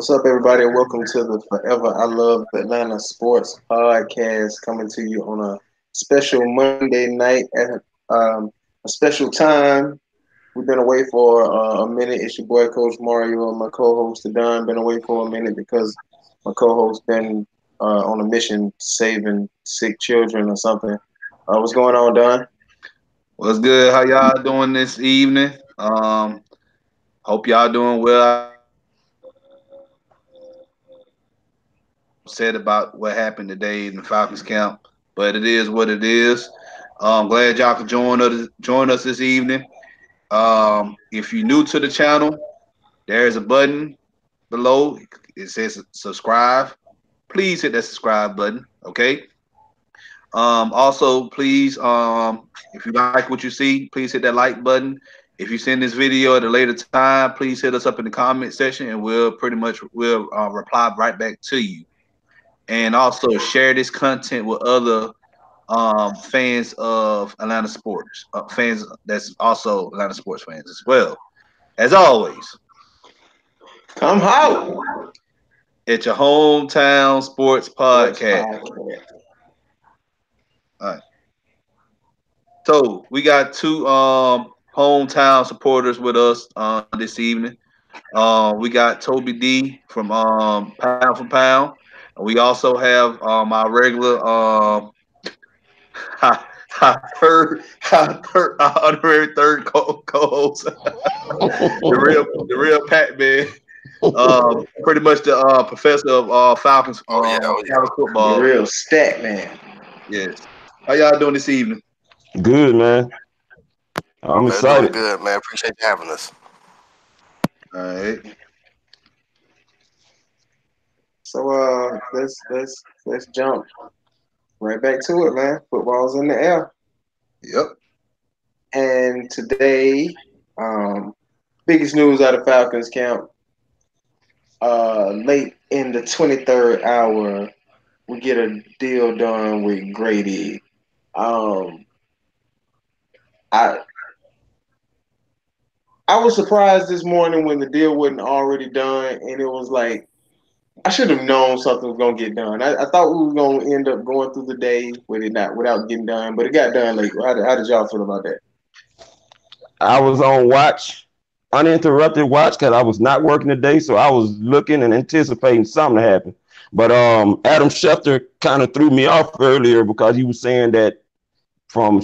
What's up, everybody? Welcome to the Forever I Love Atlanta Sports Podcast, coming to you on a special Monday night at um, a special time. We've been away for uh, a minute. It's your boy, Coach Mario, and my co-host Don. Been away for a minute because my co-host been uh, on a mission saving sick children or something. Uh, what's going on, Don? What's good? How y'all doing this evening? Um, hope y'all doing well. Said about what happened today in the Falcons camp, but it is what it is. I'm glad y'all could join us join us this evening. Um, if you're new to the channel, there's a button below. It says subscribe. Please hit that subscribe button. Okay. Um, also, please, um, if you like what you see, please hit that like button. If you send this video at a later time, please hit us up in the comment section, and we'll pretty much we'll uh, reply right back to you and also share this content with other um, fans of Atlanta sports, uh, fans that's also Atlanta sports fans as well. As always, come out. It's your hometown sports podcast. All right. So we got two um, hometown supporters with us uh, this evening. Uh, we got Toby D from um, Pound for Pound. We also have um, our regular um, third, third, honorary third co- host the real, the real Pat man. Um, pretty much the uh, professor of uh, Falcons, oh, yeah, oh, yeah. football. The real stat man. Yes. How y'all doing this evening? Good, man. I'm excited. Good, man. Appreciate you having us. All right. So uh, let's let's let's jump right back to it, man. Football's in the air. Yep. And today, um, biggest news out of Falcons camp. Uh, late in the 23rd hour, we get a deal done with Grady. Um, I I was surprised this morning when the deal wasn't already done, and it was like I should have known something was gonna get done. I, I, thought we were gonna end up going through the day with it not without getting done, but it got done late. How did, how did y'all feel about that? I was on watch, uninterrupted watch, because I was not working today, so I was looking and anticipating something to happen. But um, Adam Schefter kind of threw me off earlier because he was saying that from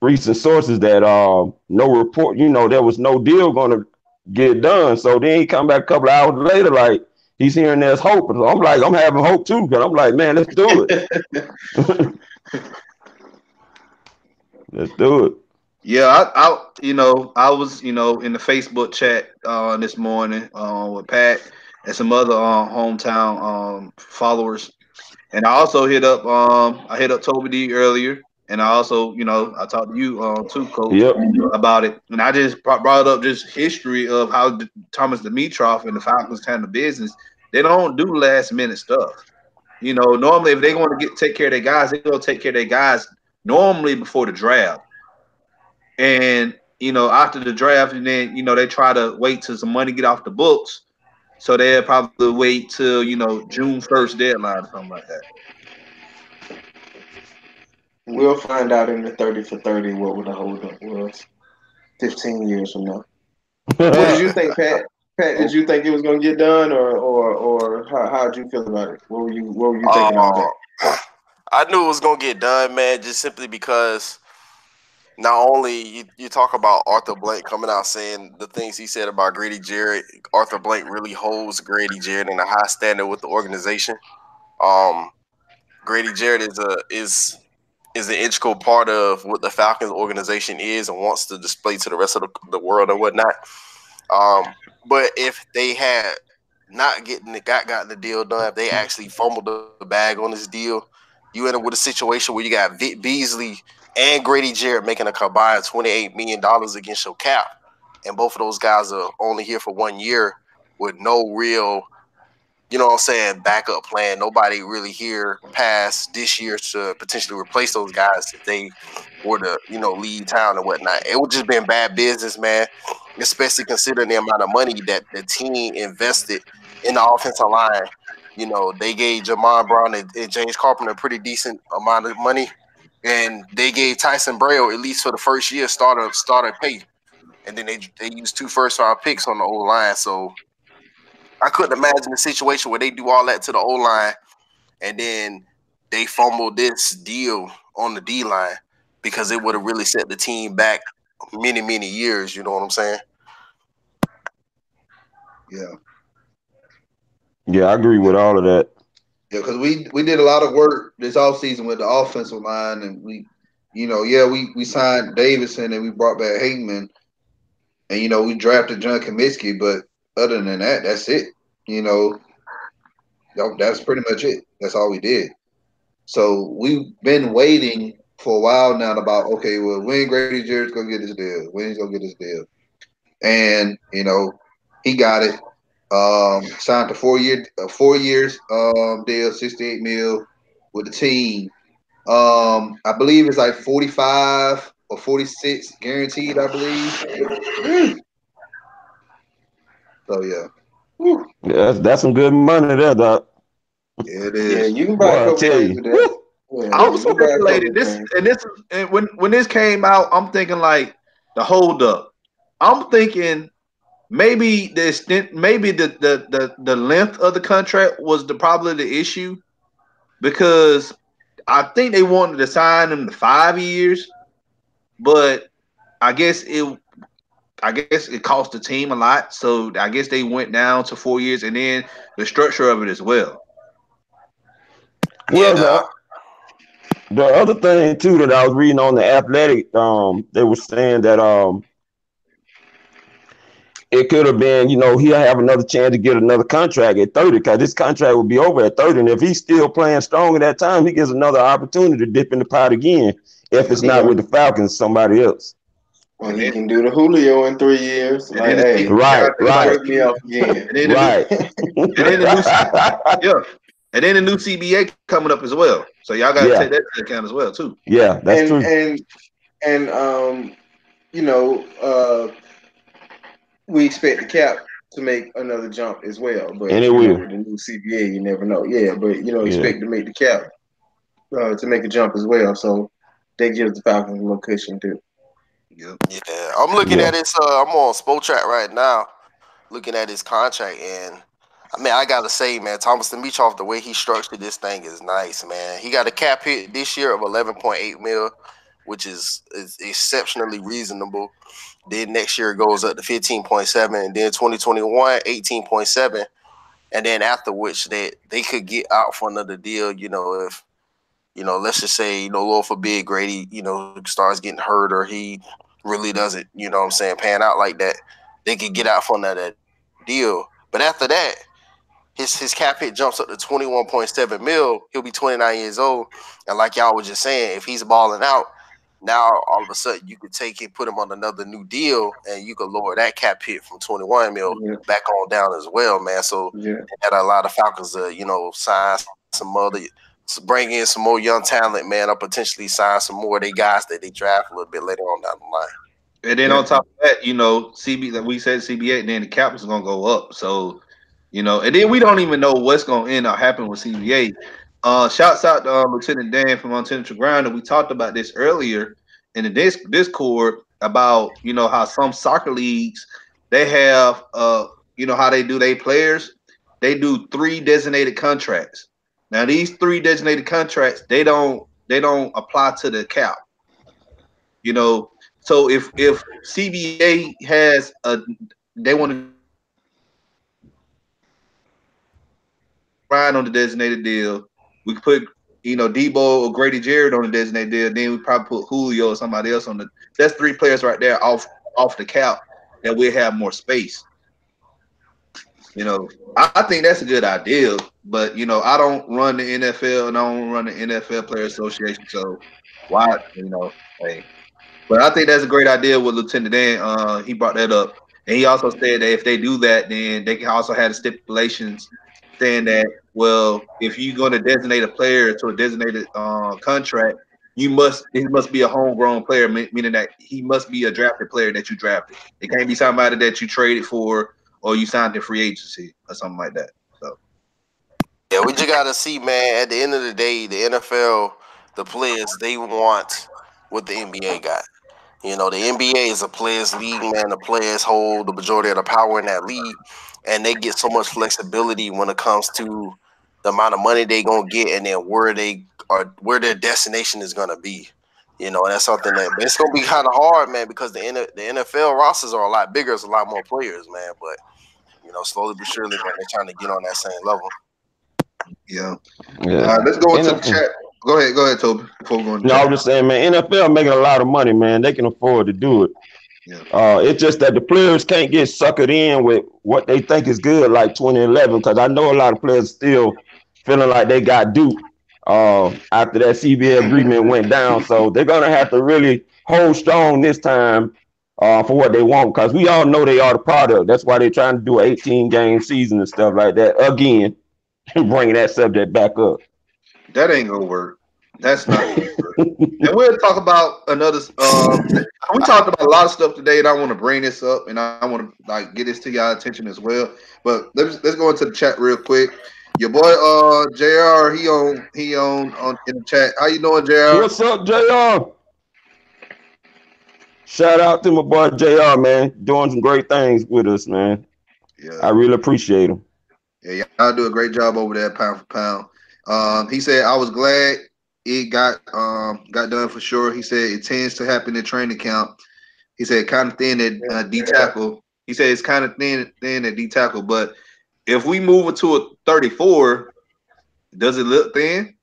recent sources that uh, no report, you know, there was no deal going to get done. So then he come back a couple hours later, like he's hearing there's hope. And so I'm like, I'm having hope too, because I'm like, man, let's do it. let's do it. Yeah, I, I, you know, I was, you know, in the Facebook chat uh, this morning uh, with Pat and some other uh, hometown um, followers, and I also hit up, um, I hit up Toby D earlier, and I also, you know, I talked to you uh, too, Coach, yep. about it. And I just brought up just history of how Thomas Dimitroff and the Falcons handle business. They don't do last minute stuff. You know, normally if they want to get take care of their guys, they go take care of their guys normally before the draft. And you know, after the draft, and then you know they try to wait till some money get off the books. So they'll probably wait till you know June first deadline or something like that. We'll find out in the 30 for 30 what the holdup was 15 years from now. what did you think, Pat? Pat, did you think it was going to get done, or or or how how did you feel about it? What were you What were you thinking uh, about that? I knew it was going to get done, man. Just simply because not only you, you talk about Arthur Blank coming out saying the things he said about Grady Jarrett, Arthur Blank really holds Grady Jarrett in a high standard with the organization. Um, Grady Jarrett is a is is an integral part of what the Falcons organization is and wants to display to the rest of the, the world and whatnot. Um, but if they had not getting the got gotten the deal done, if they actually fumbled the bag on this deal, you end up with a situation where you got Vic Beasley and Grady Jarrett making a combined $28 million against your cap. And both of those guys are only here for one year with no real you know what I'm saying, backup plan. Nobody really here past this year to potentially replace those guys if they were to, you know, leave town and whatnot. It would just been bad business, man. Especially considering the amount of money that the team invested in the offensive line, you know, they gave Jamon Brown and, and James Carpenter a pretty decent amount of money, and they gave Ty Sambrailo at least for the first year starter starter pay, and then they they used two first round picks on the old line. So I couldn't imagine a situation where they do all that to the O line, and then they fumble this deal on the D line because it would have really set the team back many many years. You know what I'm saying? Yeah. Yeah, I agree with all of that. Yeah, because we we did a lot of work this offseason with the offensive line, and we, you know, yeah, we we signed Davison and we brought back Hageman, and you know we drafted John Cominsky, but other than that, that's it. You know, that's pretty much it. That's all we did. So we've been waiting for a while now about okay, well, when Grady Jarrett's gonna get his deal, when he's gonna get his deal, and you know, he got it. Um, signed a four year, four years um deal, sixty eight mil with the team. Um, I believe it's like forty five or forty six guaranteed. I believe. So yeah. Yeah, that's, that's some good money there, Doc. Yeah, it Yeah, you can buy Boy, a I couple tell you. with that. Yeah, I was you can buy a couple speculating this, things. and this, and when when this came out, I'm thinking like the hold up. I'm thinking maybe the extent, maybe the the the, the length of the contract was the probably the issue because I think they wanted to sign him to five years, but I guess it. I guess it cost the team a lot, so I guess they went down to four years, and then the structure of it as well. Well, Yeah, the, the other thing too that I was reading on the athletic, um, they were saying that um, it could have been, you know, he'll have another chance to get another contract at 30 because this contract will be over at 30. And if he's still playing strong at that time, he gets another opportunity to dip in the pot again. If it's not with the Falcons, somebody else. Well, he can do the Julio in three years. And Like, then hey, Right, right. me off again. And then the Right. and then the new, yeah, and then the new CBA coming up as well. So y'all got to Yeah. take that into account as well too. yeah, that's and, true. And and um, you know, uh, we expect the cap to make another jump as well. But And it will. with the new CBA, you never know. Yeah, but you know, Yeah. expect to make the cap uh, to make a jump as well. So that gives the Falcons a little cushion too. Yep. Yeah, I'm looking Yeah. at his. Uh, I'm on Spotrac right now, looking at his contract, and I mean, I gotta say, man, Thomas Dimitroff, the way he structured this thing is nice, man. He got a cap hit this year of 11.8 mil, which is is exceptionally reasonable. Then next year it goes up to 15.7, and then 2021 18.7, and then after which they they could get out for another deal. You know, if you know, let's just say, you know, Lord forbid Grady, you know, starts getting hurt or he really doesn't, you know what I'm saying, pan out like that, they could get out from that, that deal. But after that, his his cap hit jumps up to 21.7 mil. He'll be 29 years old. And like y'all was just saying, if he's balling out, now all of a sudden you could take it, put him on another new deal, and you could lower that cap hit from 21 mil Yeah. back on down as well, man. So Yeah. had a lot of Falcons to, you know, sign some other, bring in some more young talent, man, or potentially sign some more of they guys that they draft a little bit later on down the line. And then on top of that, you know, CB like we said CBA, and then the cap is gonna go up. So, you know, and then we don't even know what's gonna end up happening with CBA. Uh shouts out to uh, Lieutenant Dan from Montana Ground, and we talked about this earlier in the disc Discord about you know how some soccer leagues they have uh you know how they do their players, they do three designated contracts. Now these three designated contracts, they don't they don't apply to the cap. You know, so if if CBA has a they want to Ryan on the designated deal, we could put you know Debo or Grady Jarrett on the designated deal. Then we probably put Julio or somebody else on the. That's three players right there off off the cap that we have more space. You know, I, I think that's a good idea, but you know, I don't run the NFL and I don't run the NFL Player Association, so why you know, hey. But I think that's a great idea with Lieutenant Dan. Uh, he brought that up, and he also said that if they do that, then they can also have stipulations saying that well, if you're going to designate a player to a designated uh, contract, you must it must be a homegrown player, meaning that he must be a drafted player that you drafted. It can't be somebody that you traded for or you signed in free agency or something like that. So Yeah, we just gotta see, man. At the end of the day, the NFL, the players, they want what the NBA got. You know, the NBA is a players' league, man. The players hold the majority of the power in that league, and they get so much flexibility when it comes to the amount of money they gonna get, and then where they are, where their destination is gonna be. You know, and that's something that it's gonna be kind of hard, man, because the the NFL rosters are a lot bigger, it's a lot more players, man. But know, slowly but surely, man, they're trying to get on that same level. yeah. Yeah. All right, let's go into the chat. Go ahead, go ahead, Toby. Before we go into No, I'm just saying, man. NFL making a lot of money, man. They can afford to do it. Yeah. Uh, it's just that the players can't get suckered in with what they think is good, like 2011. Because I know a lot of players still feeling like they got duped uh, after that CBA agreement went down. So they're gonna have to really hold strong this time uh, for what they want. Because we all know they are the product. That's why they're trying to do an 18 game season and stuff like that again, and bringing that subject back up. that ain't gonna work. That's not gonna work. and we'll talk about another um we talked about a lot of stuff today and I want to bring this up and I, want to like get this to y'all attention as well. But let's let's go into the chat real quick. Your boy uh JR, he on he on on in the chat. How you doing, JR? What's up, JR? Shout out to my boy JR, man. Doing some great things with us, man. Yeah. I really appreciate him. Yeah, y'all do a great job over there, pound for pound. Um, he said, "I was glad it got um got done for sure." He said it tends to happen in training camp. He said kind of thin at uh, D tackle. He said it's kind of thin thin at D tackle, but if we move it to a 34, does it look thin?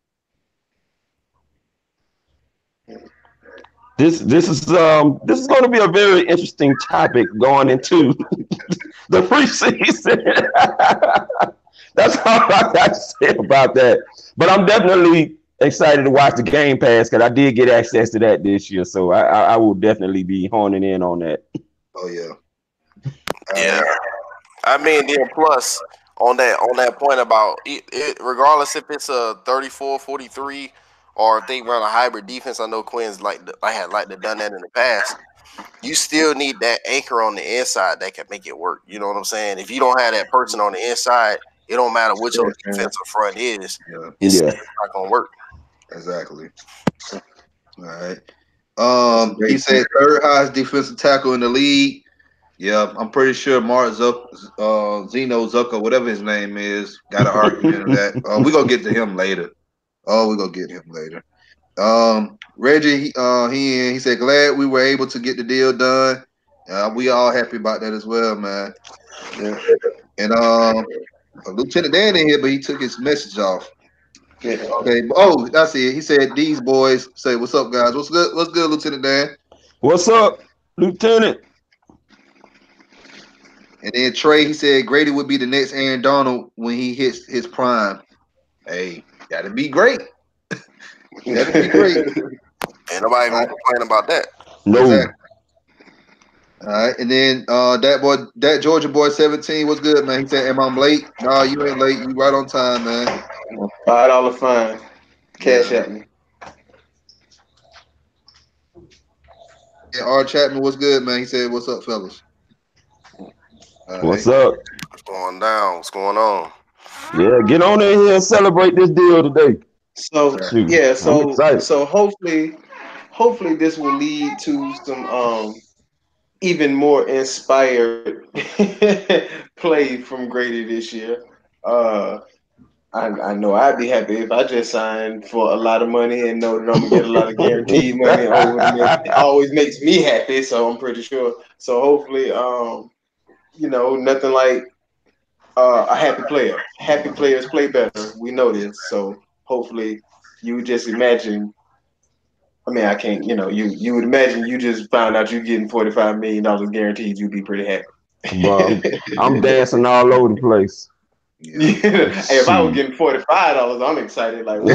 This this is um this is going to be a very interesting topic going into the preseason. That's all I got to say about that. But I'm definitely excited to watch the Game Pass because I did get access to that this year, so I, I I will definitely be honing in on that. Oh yeah, Yeah. I mean, then plus on that on that point about it, it, regardless if it's a 34, 43, or if they run a hybrid defense, I know Quinn's like I had like to done that in the past. You still need that anchor on the inside that can make it work. You know what I'm saying? If you don't have that person on the inside, it don't matter which your Yeah. defensive front is, yeah, it's Yeah. not gonna work. exactly. All right. Um, he said third highest defensive tackle in the league. Yeah, I'm pretty sure Mark Zuck, uh, Zeno Zucker, whatever his name is, got an argument of that. Uh, we're gonna get to him later. Oh, we're gonna get him later. Um, Reggie, he, uh, he he said, glad we were able to get the deal done. Uh, we all happy about that as well, man. Yeah. And um, Lieutenant Dan in here, but he took his message off. Yeah. Okay. Oh, that's it. He said these boys say, "What's up, guys? What's good? What's good, Lieutenant Dan?" What's up, Lieutenant? And then Trey, he said Grady would be the next Aaron Donald when he hits his prime. Hey, that'd be great. That'd be great. Ain't nobody gonna complain about that. No. Exactly. All right, and then uh, that boy, that Georgia boy, seventeen, what's good, man? He said, "Am I late? No, you ain't late. You right on time, man." Five dollar fine. Cash Yeah. at me. Yeah, R. Chapman, what's good, man? He said, "What's up, fellas?" All right. What's up? What's going down? What's going on? Yeah, get on in here and celebrate this deal today. So Shoot, yeah, so so hopefully, hopefully this will lead to some um even more inspired play from Grady this year. Uh, I, I know I'd be happy if I just signed for a lot of money and know that I'm gonna get a lot of guaranteed money over the next. It always makes me happy, so I'm pretty sure. So hopefully, um, you know, nothing like uh, a happy player. Happy players play better. We know this, so hopefully you just imagine. I mean, I can't. You know, you you would imagine you just found out you're getting forty five million dollars guaranteed. You'd be pretty happy. Bro, I'm, I'm dancing all over the place. Yeah. hey, if I was getting forty five dollars, I'm excited. Like,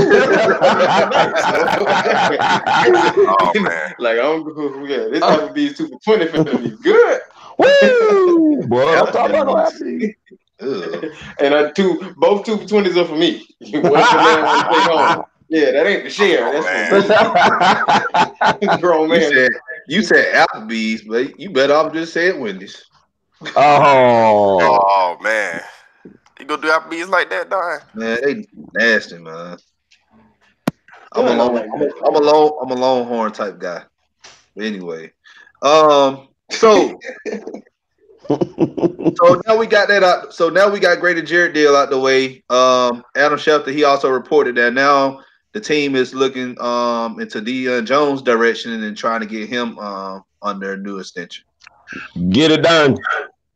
Oh man. like I'm yeah, this Applebee's two for twenty for me. Good. Woo! Boy, I'm talking about happy. Ugh. And I two both two for twenties are for me. One for man, one to take home. Yeah, that ain't the share. That's for me. grown You said you said Applebee's, but you better off just say it Wendy's. Oh, Oh man, you gonna do Applebee's like that, Don? Man, they nasty, man. I'm a long, I'm a, I'm a long, I'm a Longhorn type guy. But anyway, um, so so now we got that out. So now we got Grady Jarrett deal out the way. Um, Adam Schefter he also reported that now the team is looking um into Deion Jones' direction and trying to get him um under a new extension. get it done.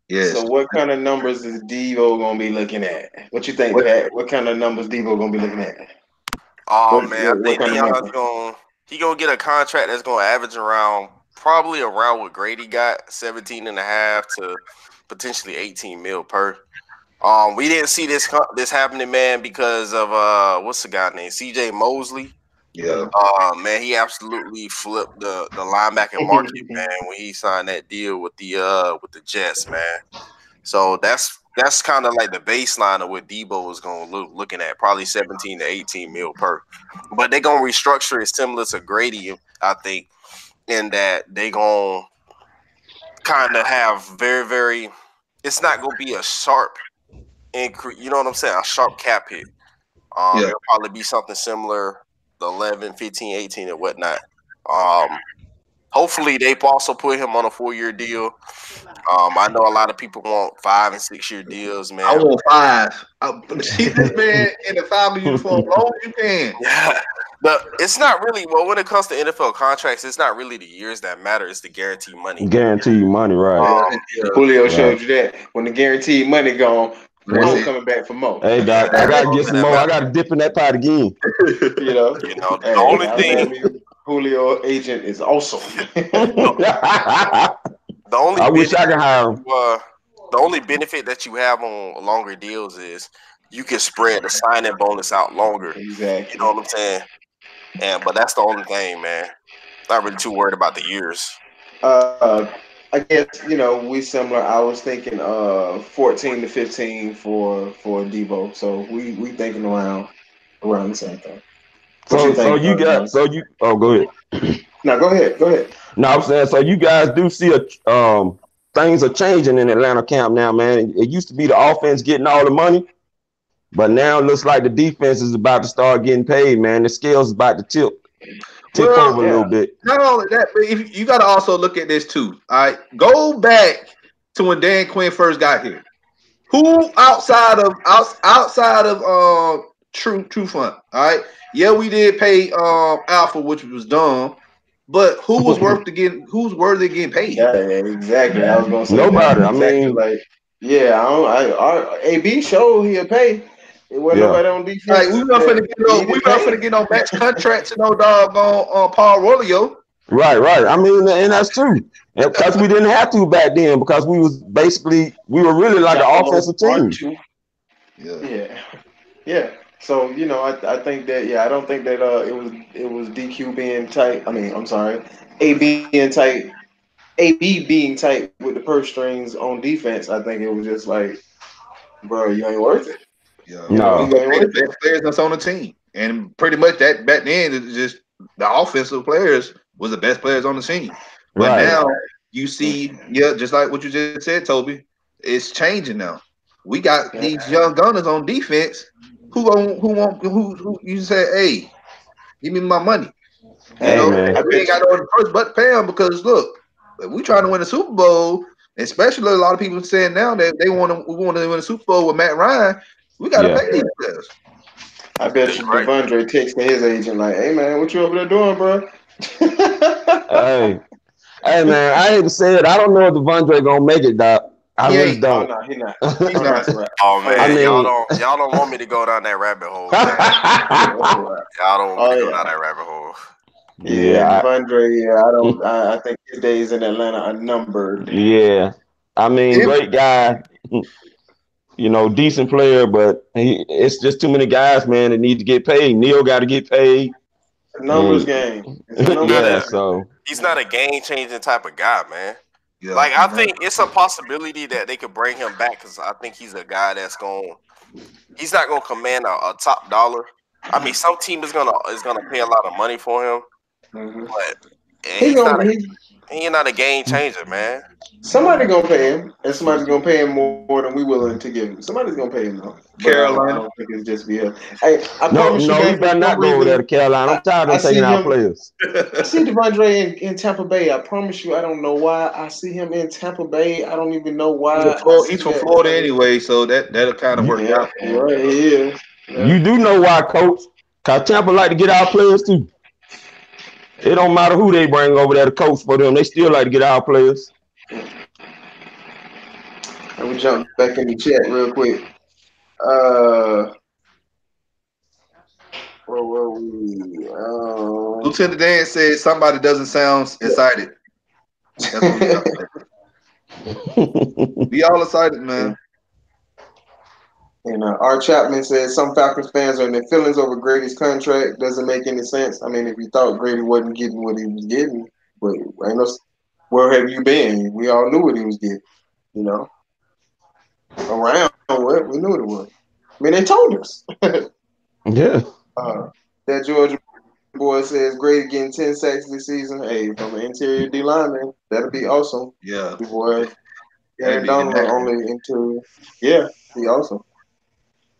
Yes. So what kind of numbers is Debo gonna be looking at? What you think, What- Pat? What kind of numbers Debo gonna be looking at? Oh What- man, what- I think what kind of Deion's number? going he gonna get a contract that's gonna average around probably around what Grady got, 17 and a half to potentially 18 mil per. Um, we didn't see this this happening, man, because of uh what's the guy named CJ Mosley. yeah. Uh man, he absolutely flipped the the linebacker market, man, when he signed that deal with the uh with the Jets, man. So that's that's kind of like the baseline of what Debo is going to look looking at, probably 17 to 18 mil per. But they're going to restructure it similar to Grady, I think, in that they to kind of have very, very. It's not to be a sharp increase. You know what I'm saying? A sharp cap hit. Um, Yeah. It'll probably be something similar, the 11, 15, 18, and whatnot. Um, hopefully, they also put him on a four year deal. Um, I know a lot of people want five and six year deals, man. I want five. I, keep this man in the family uniform long as you can. Yeah, but it's not really well when it comes to NFL contracts. It's not really the years that matter. It's the guaranteed money. Guaranteed money, right? Um, Julio Right. showed you that when the guaranteed money gone, That's Mo coming back for more. Hey, doc, I gotta get some more. I gotta dip in that pot again. You know, you know, the Hey, only thing, love you. Julio agent is awesome. The only I wish I could hire him. uh, the only benefit that you have on longer deals is you can spread the signing bonus out longer. Exactly. You know what I'm saying? And but that's the only thing, man. Not really too worried about the years. Uh, I guess you know we similar. I was thinking uh 14 to 15 for for Debo. So we we thinking around around the same thing. What So, you so you got, so you. Oh, go ahead. Now go ahead, go ahead. No, I'm saying, so you guys do see a um things are changing in Atlanta camp now, man. It used to be the offense getting all the money, but now it looks like the defense is about to start getting paid, man. The scales is about to tilt. tip Well, over a little bit. Not only that, but if you got to also look at this too. All right, go back to when Dan Quinn first got here. Who outside of out, outside of uh True Trufant? All right, yeah, we did pay um Alpha, which was dumb, but who was worth to get? Who's worthy of getting paid? Yeah, exactly. I was gonna say Nobody, that. I Exactly, mean- like yeah, I don't. I our AB showed he'll pay. It wasn't Yeah. nobody on defense. Like we not that finna get no, we needed not pay. finna get no match contracts and no doggone uh, Paul Rolio. Right, right. I mean, and that's true. Because we didn't have to back then because we was basically we were really like an Y'all offensive team. Yeah. Yeah, yeah. So you know, I, I think that yeah, I don't think that uh it was it was DQ being tight. I mean, I'm sorry, AB being tight, AB being tight with the purse strings on defense. I think it was just like, bro, you ain't worth it. Yeah. No. You ain't They the worth it. best players that's on the team. And pretty much that back then it's just the offensive players was the best players on the team. But Right. now you see, yeah, just like what you just said, Toby, it's changing now. We got Yeah. these young gunners on defense who on who want who who you say, hey, give me my money. You Hey, know, man. we ain't got no other choice but to pay them because look, if we trying to win a Super Bowl, especially a lot of people saying now that they want to we want to win a Super Bowl with Matt Ryan, we got to Yeah. pay these players. I bet you Right. Devondre texting his agent like, "Hey man, what you over there doing, bro?" Hey, hey, man. I hate to say it. I don't know if Devondre gonna make it, doc. I He really oh don't. no, he not. He's Oh, not. that's right. Oh man, I mean- y'all don't y'all don't want me to go down that rabbit hole. man. That's. Y'all don't want me Oh, to go down that rabbit hole. Yeah, yeah, I- Devondre. Yeah, I don't. I, I think his days in Atlanta are numbered. yeah. I mean, Yeah. great guy. You know, decent player, but he, it's just too many guys, man, that need to get paid. Neil got to get paid. Numbers Mm. game. Numbers yeah, game. so He's not a game changing type of guy, man. Yeah. Like I think it's a possibility that they could bring him back because I think he's a guy that's going. He's not going to command a, a top dollar. I mean, some team is gonna is gonna pay a lot of money for him, Mhm. but he's not gonna a, He not a game changer, man. Somebody gonna pay him, and somebody's gonna pay him more, more than we willing to give him. Somebody's gonna pay him though. But Carolina. I don't think it's just be. Hey, I No, no, you, you man, better not go over there to Carolina. I'm tired I of see taking out him- players. I see Devondre in, in Tampa Bay. I promise you, I don't know why. I see him in Tampa Bay. I don't even know why. He's from Florida, he's from that. Florida anyway, so that that'll kind of work Yeah, out. for him. right. He. Yeah. You do know why, coach? Cause Tampa like to get our players too. It don't matter who they bring over there to coach for them. They still like to get our players. Let me jump back in the chat real quick. Uh, where were we? Um, Lieutenant Dan said somebody doesn't sound excited. That's what we, be all excited, man. And uh, Art Chapman says some Falcons fans are in their feelings over Grady's contract. Doesn't make any sense. I mean, if you thought Grady wasn't getting what he was getting, but ain't no, where have you been? We all knew what he was getting. You know, around what we knew it was. I mean, they told us. yeah. Uh, that Georgia boy says Grady getting 10 sacks this season. Hey, from an interior D lineman, that'll be awesome. Yeah. The boy, That'd Aaron be Donald only interior. Yeah, be awesome.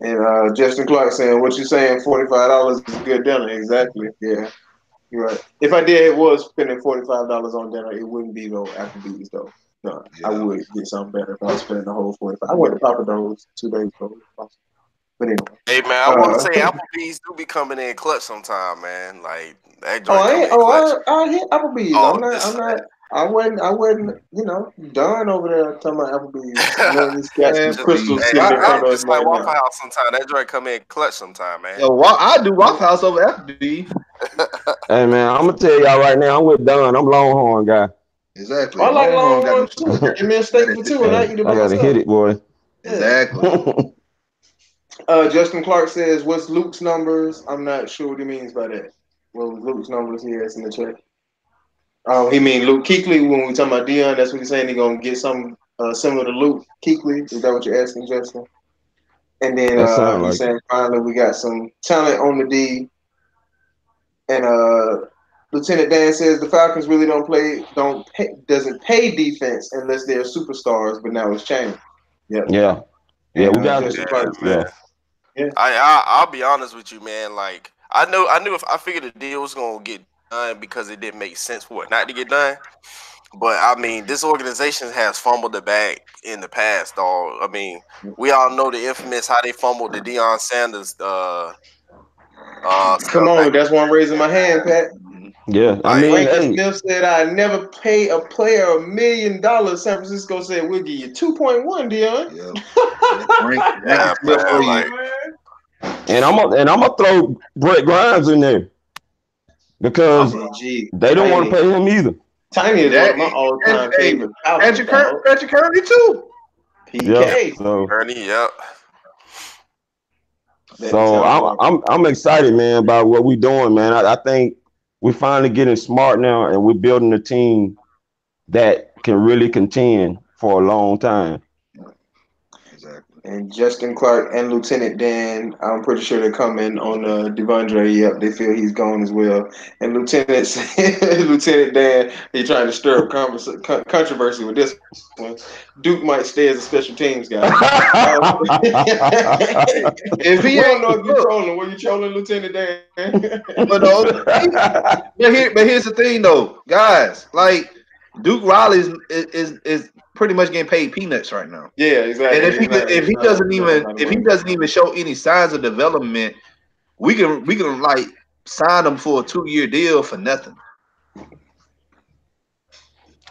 And uh, Justin Clark saying, What you saying, $45 is a good dinner. Exactly. Yeah. You're right. If I did it was spending $45 on dinner, it wouldn't be no Applebee's though. No, I would get something better if I was spending the whole 45 I went to Pappadeaux's two days ago. But anyway. Hey man, I want Uh, to say Applebee's do be coming in clutch sometime, man. Like that joint Oh, I oh, I, I hit Applebee's. Oh, I'm not, I'm not, I wasn't, I wasn't, you know, done over there talking about Applebee's. You know, these got Man, some Hey, sitting I, front I of just us like right Waffle now. House sometime. That joint come in clutch sometime, man. Yo, Wa- I do Waffle House over Applebee's. Hey man, I'm gonna tell y'all right now, I'm with Don. I'm Longhorn guy. Exactly. I like Longhorn Longhorn too. Give me a steak for two and I eat it. I gotta hit it, boy. Exactly. Uh, Justin Clark says, "What's Luke's numbers?" I'm not sure what he means by that. Well, Luke's numbers? He has in the chat. Oh, he mean Luke Kuechly when we talking about Deion. That's what he's saying. He gonna get something uh, similar to Luke Kuechly. Is that what you're asking, Justin? And then uh, sound he's like saying finally we got some talent on the D. And uh, Lieutenant Dan says the Falcons really don't play, don't pay, doesn't pay defense unless they're superstars. But now it's changed. Yeah. Yeah, we Uh, got Justin it. Yeah. Yeah. I, I I'll be honest with you, man. Like I know I knew if I figured the deal was gonna get done because it didn't make sense for it not to get done. But I mean, this organization has fumbled the bag in the past, dog. I mean, we all know the infamous how they fumbled the Deion Sanders. Uh, uh, Come on, that's why I'm raising my hand, Pat. Yeah. I I mean, Franklin hey, Smith said, "I never pay a player a million dollars." San Francisco said, "We'll give you two point one, Deion." Yeah. Frank, Frank Yeah, man, like- and I'm gonna and I'm gonna throw Brent Grimes in there because Oh, they don't want to pay him either. Tiny is That- one of my all-time and- favorite. Falcons, Patrick, Cur- dog. Patrick Kerney too. Yeah. PK. So Ernie, yep. So I'm I'm I'm excited, man, about what we're doing, man. I, I think we're finally getting smart now, and we're building a team that can really contend for a long time. And Justin Clark and Lieutenant Dan, I'm pretty sure they're coming on uh, Devondre. Yep, they feel he's gone as well. And Lieutenant Lieutenant Dan, he trying to stir up controversy with this one. Duke might stay as a special teams guy. If he don't ain't, know if you look, trolling. Were you trolling Lieutenant Dan? but no, but here, but here's the thing though, guys. Like Duke Riley is is is pretty much getting paid peanuts right now. yeah, exactly. And if he He's not- if he not- doesn't he's even not if he doesn't even show any signs of development, we can we can like sign him for a two year deal for nothing.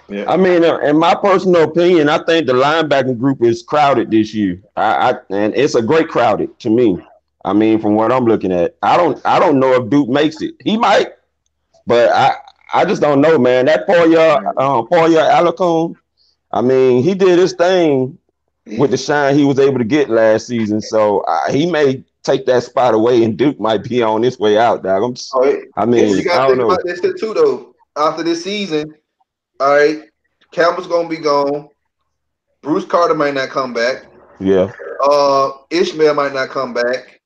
yeah. I mean, uh, in my personal opinion, I think the linebacking group is crowded this year. I, I and it's a great crowded to me. I mean, from what I'm looking at, I don't I don't know if Duke makes it. He might, but I I just don't know, man. That four year um, Foye Oluokun, I mean, he did his thing with the shine he was able to get last season. So uh, he may take that spot away, and Duke might be on his way out, dog. I'm, s- Oh, it- I mean, you I got to don't think know. about this too, though. After this season, all right, Campbell's gonna be gone. Bruce Carter might not come back. Yeah, Uh, Ishmael might not come back.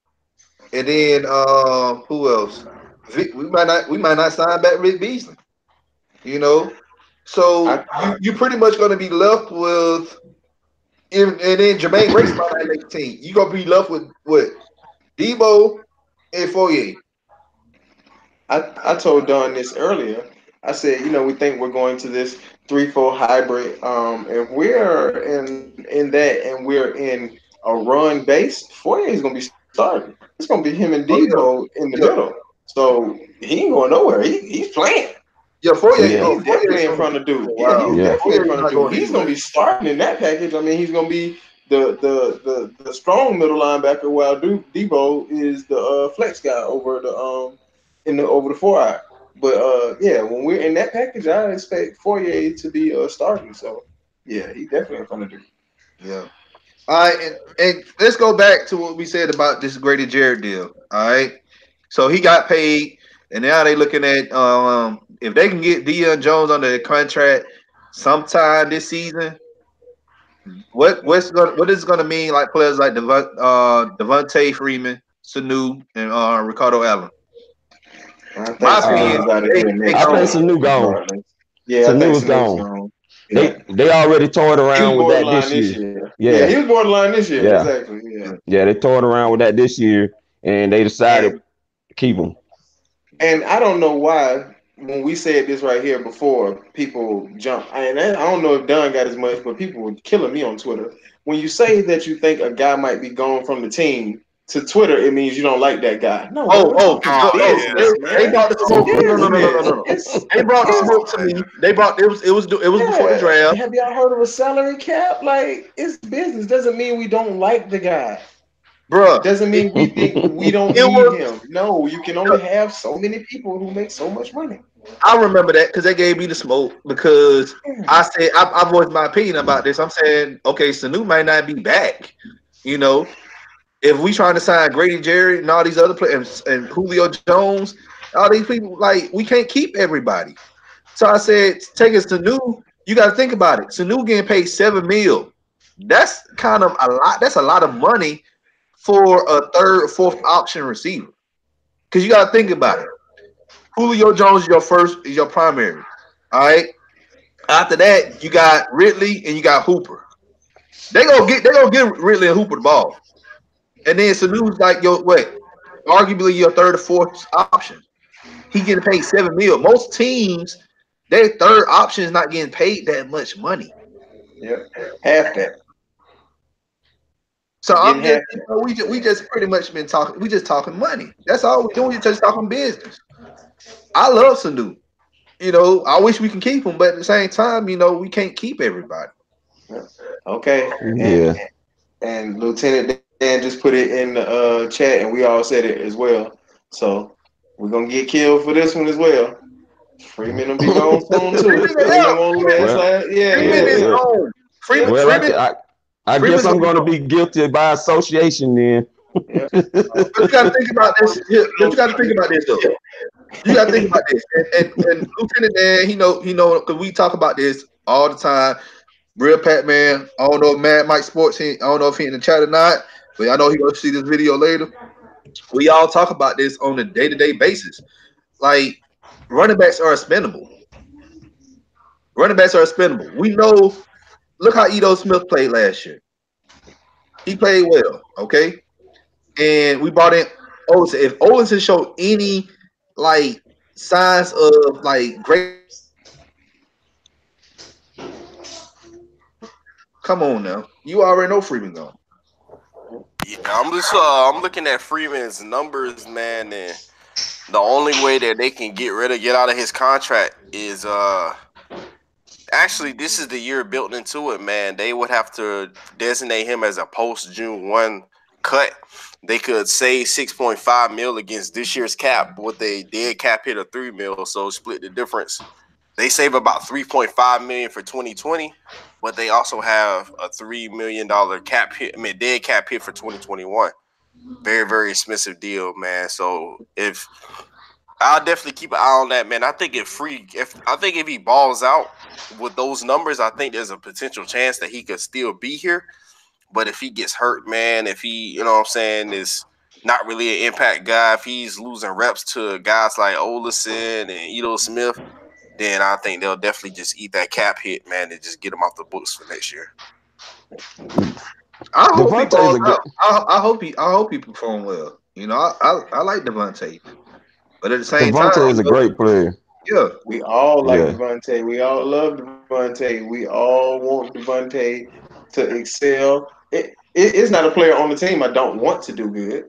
And then uh, who else? We might not we might not sign back Vic Beasley. You know, So I- you, you're pretty much going to be left with, and, and then Jermaine Grace make team. You're going to be left with what? Debo and Foye. I, I told Don this earlier. I said, you know, we think we're going to this three four hybrid. Um, if we're in in that and we're in a run base, Foye is gonna be starting. It's gonna be him and Oh. Debo in the middle. So he ain't going nowhere. He, he's playing. Yeah, Foye. Yeah. oh, He's definitely in front of dude. Wow. Yeah, he's Yeah. definitely in front of dude. going He's gonna be starting in that package. I mean, he's gonna be the the the, the strong middle linebacker while Du- Debo is the uh, flex guy over the um in the over the four eye. But uh yeah, when we're in that package, I expect Foye to be uh starting. So yeah, he definitely in front of dude. Yeah. All right, and, and let's go back to what we said about this Grady Jarrett deal. All right. So he got paid, and now they looking at um if they can get Deion Jones under the contract sometime this season. What what's going what is it going to mean like players like Devon, uh Devonta Freeman, Sanu, and uh Ricardo Allen? I think My Sanu's opinion, out of they- they I think. Sanu gone. Yeah, Sanu think was Sanu's gone. They they already tore He around with that borderline this this year. year. Yeah. Yeah. he was borderline this year. Yeah. Exactly. Yeah. Yeah, they toyed around with that this year, and they decided to keep him. And I don't know why when we said this right here before, people jump. And I don't know if Dunn got as much, but people were killing me on Twitter. When you say that you think a guy might be gone from the team to Twitter, it means you don't like that guy. No. Oh, oh, oh, business, they, they brought the smoke. No, no, no, no, no, no, no. They brought the smoke to me. They brought it was it was it was before the draft. Have y'all heard of a salary cap? Like it's business. Doesn't mean we don't like the guy. Bruh. Doesn't mean we think we don't need him. No, you can only have so many people who make so much money. I remember that because they gave me the smoke because I said I, I voiced my opinion about this. I'm saying, okay, Sanu might not be back. You know, if we trying to sign Grady Jarrett and all these other players and Julio Jones, all these people, like we can't keep everybody. So I said, take us to new. You got to think about it. Sanu getting paid seven mil. That's kind of a lot. That's a lot of money for a third, fourth option receiver. Because you got to think about it. Julio Jones is your first, is your primary. All right. After that, you got Ridley and you got Hooper. They gonna get they gonna get Ridley and Hooper the ball. And then Sanu's like your what? Arguably your third or fourth option. He getting paid seven mil. Most teams, their third option is not getting paid that much money. Yep. Half that. So I'm just, you know, we just we just pretty much been talking. We just talking money. That's all we're doing. We just talking business. I love Sanu. You know, I wish we can keep him, but at the same time, you know, we can't keep everybody. Okay. Yeah. And Lieutenant Dan just put it in the uh, chat, and we all said it as well. So we're gonna get killed for this one as well. Freeman will be gone soon too. Freeman, Freeman yeah. won't last Well, like- yeah, Freeman yeah, is yeah. home. Freeman, Well, I, Freeman, I, I Freeman's guess I'm gonna be guilty by association then. but you got to think about this. But you got to think about this though. You got to think about this. And, and, and Lieutenant Dan, he know, he know, because we talk about this all the time. Real Pat Man. I don't know if Mad Mike Sports. He, I don't know if he in the chat or not, but I know he gonna see this video later. We all talk about this on a day to day basis. Like running backs are expendable. Running backs are expendable. We know. Look how Ito Smith played last year. He played well. Okay, and we brought in Ollison. If Ollison showed any like signs of like great, come on now, you already know Freeman gone. Yeah, I'm just uh, I'm looking at Freeman's numbers, man, and the only way that they can get rid of get out of his contract is uh actually this is the year built into it, man. They would have to designate him as a post June one cut. They could save six point five mil against this year's cap, what they did cap hit a three mil, so split the difference. They save about three point five million for 2020 but they also have a three million dollar cap hit, I mean dead cap hit for 2021. Very, very expensive deal, man. So if I'll definitely keep an eye on that, man. I think if free if I think if he balls out with those numbers, I think there's a potential chance that he could still be here. But if he gets hurt, man, if he, you know what I'm saying, is not really an impact guy, if he's losing reps to guys like Ollison and Ito Smith, then I think they'll definitely just eat that cap hit, man, and just get him off the books for next year. I hope he Devonta's balls good- out. I, I hope he I hope he perform well. You know, I I, I like Devonta, but at the same Devonta time, is a great player. yeah, We all like Yeah. Devonta. We all love Devonta. We all want Devonta to excel. It, it, it's not a player on the team I don't want to do good.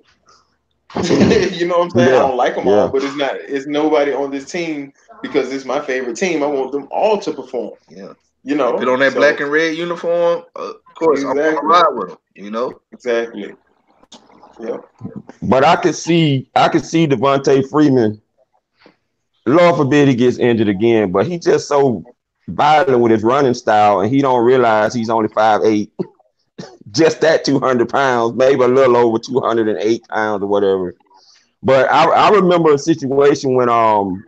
you know what I'm saying? Yeah, I don't like them yeah. all, but it's not. It's nobody on this team because it's my favorite team. I want them all to perform. yeah. You know, Put on that So- black and red uniform. Uh, of course, I'm Exactly. gonna ride with him. You know, exactly. Yep. But I could see I could see Devonta Freeman. Lord forbid he gets injured again, but he just so violent with his running style, and he don't realize he's only five eight. just that two hundred pounds, maybe a little over two hundred and eight pounds or whatever. But I, I remember a situation when um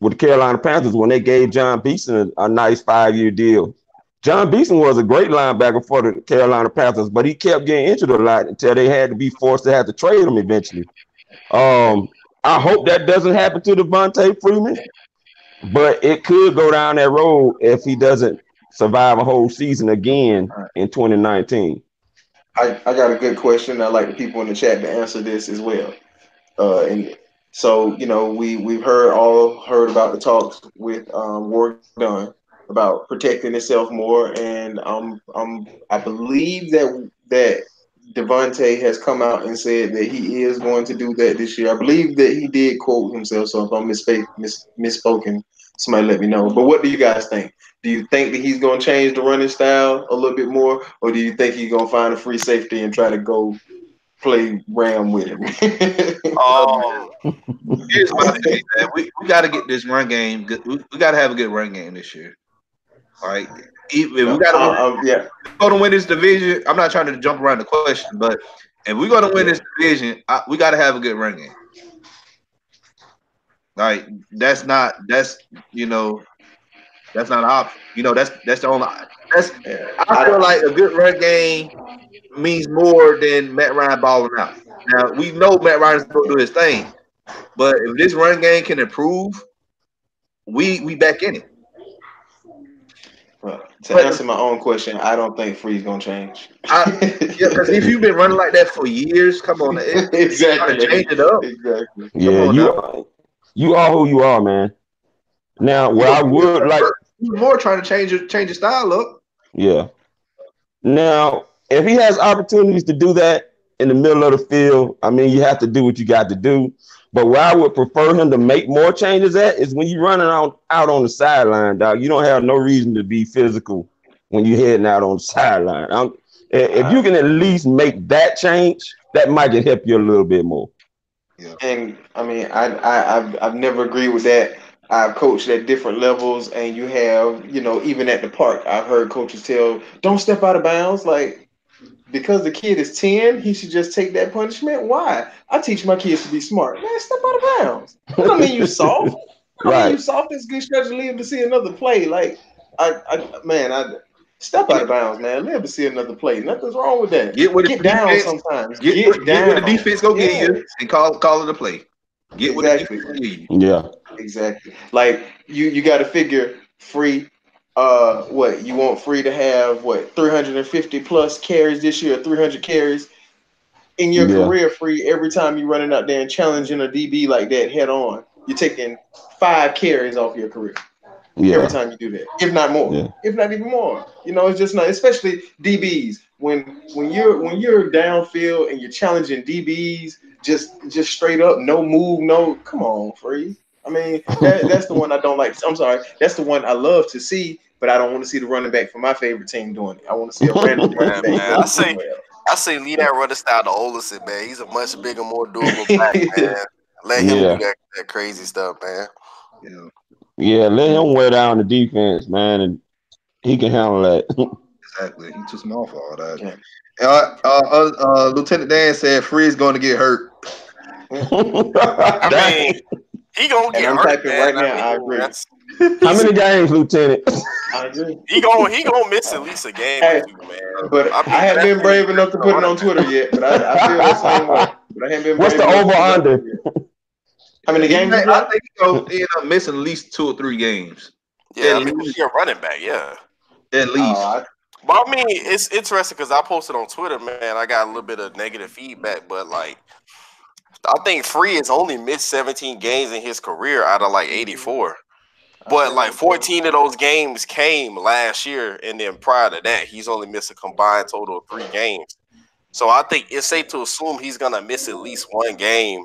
with the Carolina Panthers when they gave Jon Beason a, a nice five year deal. Jon Beason was a great linebacker for the Carolina Panthers, but he kept getting injured a lot until they had to be forced to have to trade him eventually. Um, I hope that doesn't happen to Devonta Freeman, but it could go down that road if he doesn't survive a whole season again in 2019. I, I got a good question. I'd like the people in the chat to answer this as well. Uh, and so, you know, we we've heard all heard about the talks with um, Warrick Dunn about protecting himself more, and um, um, I believe that that Devonta has come out and said that he is going to do that this year. I believe that he did quote himself. So if I'm misspa- mis- misspoken, somebody let me know. But what do you guys think? Do you think that he's going to change the running style a little bit more, or do you think he's going to find a free safety and try to go play Ram with him? Um, here's my thing, man. We, we got to get this run game. We, we got to have a good run game this year. All right. If we got to Uh, um, yeah, going to win this division, I'm not trying to jump around the question, but if we're going to win this division, I, we got to have a good run game. Like that's not that's you know that's not an option. You know that's that's the only that's yeah. I feel like a good run game means more than Matt Ryan balling out. Now we know Matt Ryan's going to do his thing, but if this run game can improve, we we back in it. Well, to But- answer my own question, I don't think Free's gonna change. I, Yeah, because if you've been running like that for years, come on, it, gotta exactly, change it up. exactly. Yeah, you now. are, you are who you are, man. Now, what I would like, more trying to change your change your style up. yeah. Now, if he has opportunities to do that in the middle of the field, I mean, you have to do what you got to do. But where I would prefer him to make more changes at is when you're running out, out on the sideline, dog. You don't have no reason to be physical when you're heading out on the sideline. I'm, if you can at least make that change, that might help you a little bit more. Yeah. And I mean, I, I I've, I've never agreed with that. I've coached at different levels, and you have, you know, even at the park, I've heard coaches tell, "Don't step out of bounds." Like because the kid is ten, he should just take that punishment. Why? I teach my kids to be smart. Man, step out of bounds. I don't mean you soft. I don't Right. mean you soft. It's good stretch to live to see another play. Like I, I man, I step out of bounds, man. Live to see another play. Nothing's wrong with that. Get with the Get down defense. sometimes. Get, Get, what- get down. what the defense go get you and call call it a play. Get what Exactly. the defense get you. Yeah. Exactly. Like you, you got to figure free. Uh, what you want free to have? What 350 plus carries this year? 300 carries in your Yeah. career free every time you're running out there and challenging a DB like that head on. You're taking five carries off your career Yeah. every time you do that, if not more, Yeah. if not even more. You know, it's just not, especially DBs. When when you're when you're downfield and you're challenging DBs, just just straight up, no move, no. Come on, free. I mean, that, that's the one I don't like. I'm sorry, that's the one I love to see, but I don't want to see the running back for my favorite team doing it. I want to see a random running back. man, I say- somewhere. I say leave that running style to Ollison, man. He's a much bigger, more durable back, man. Let him Yeah. do that, that crazy stuff, man. You know, Yeah, let him wear down the defense, man, and he can handle that. exactly. He's too small for all that. Yeah. Uh, uh, uh, uh, Lieutenant Dan said Free is going to get hurt. I mean, he gonna get I'm hurt, typing man. right now, mean, I agree. that's- How many games, Lieutenant? I. He gonna he gonna miss at least a game Hey, or man. But I, I haven't been that's- brave enough to put it on Twitter yet. But I, I feel the same way. But I haven't been. What's the over-under? put it on Twitter How many games? I he think he's gonna end up missing at least two or three games. Yeah, At I mean, least. you're running back. Yeah. At oh, least. Oh, I- But I mean, it's interesting because I posted on Twitter, man. I got a little bit of negative feedback, but like, I think Free has only missed 17 games in his career out of like 84. But like 14 of those games came last year, and then prior to that, he's only missed a combined total of three games. So I think it's safe to assume he's gonna miss at least one game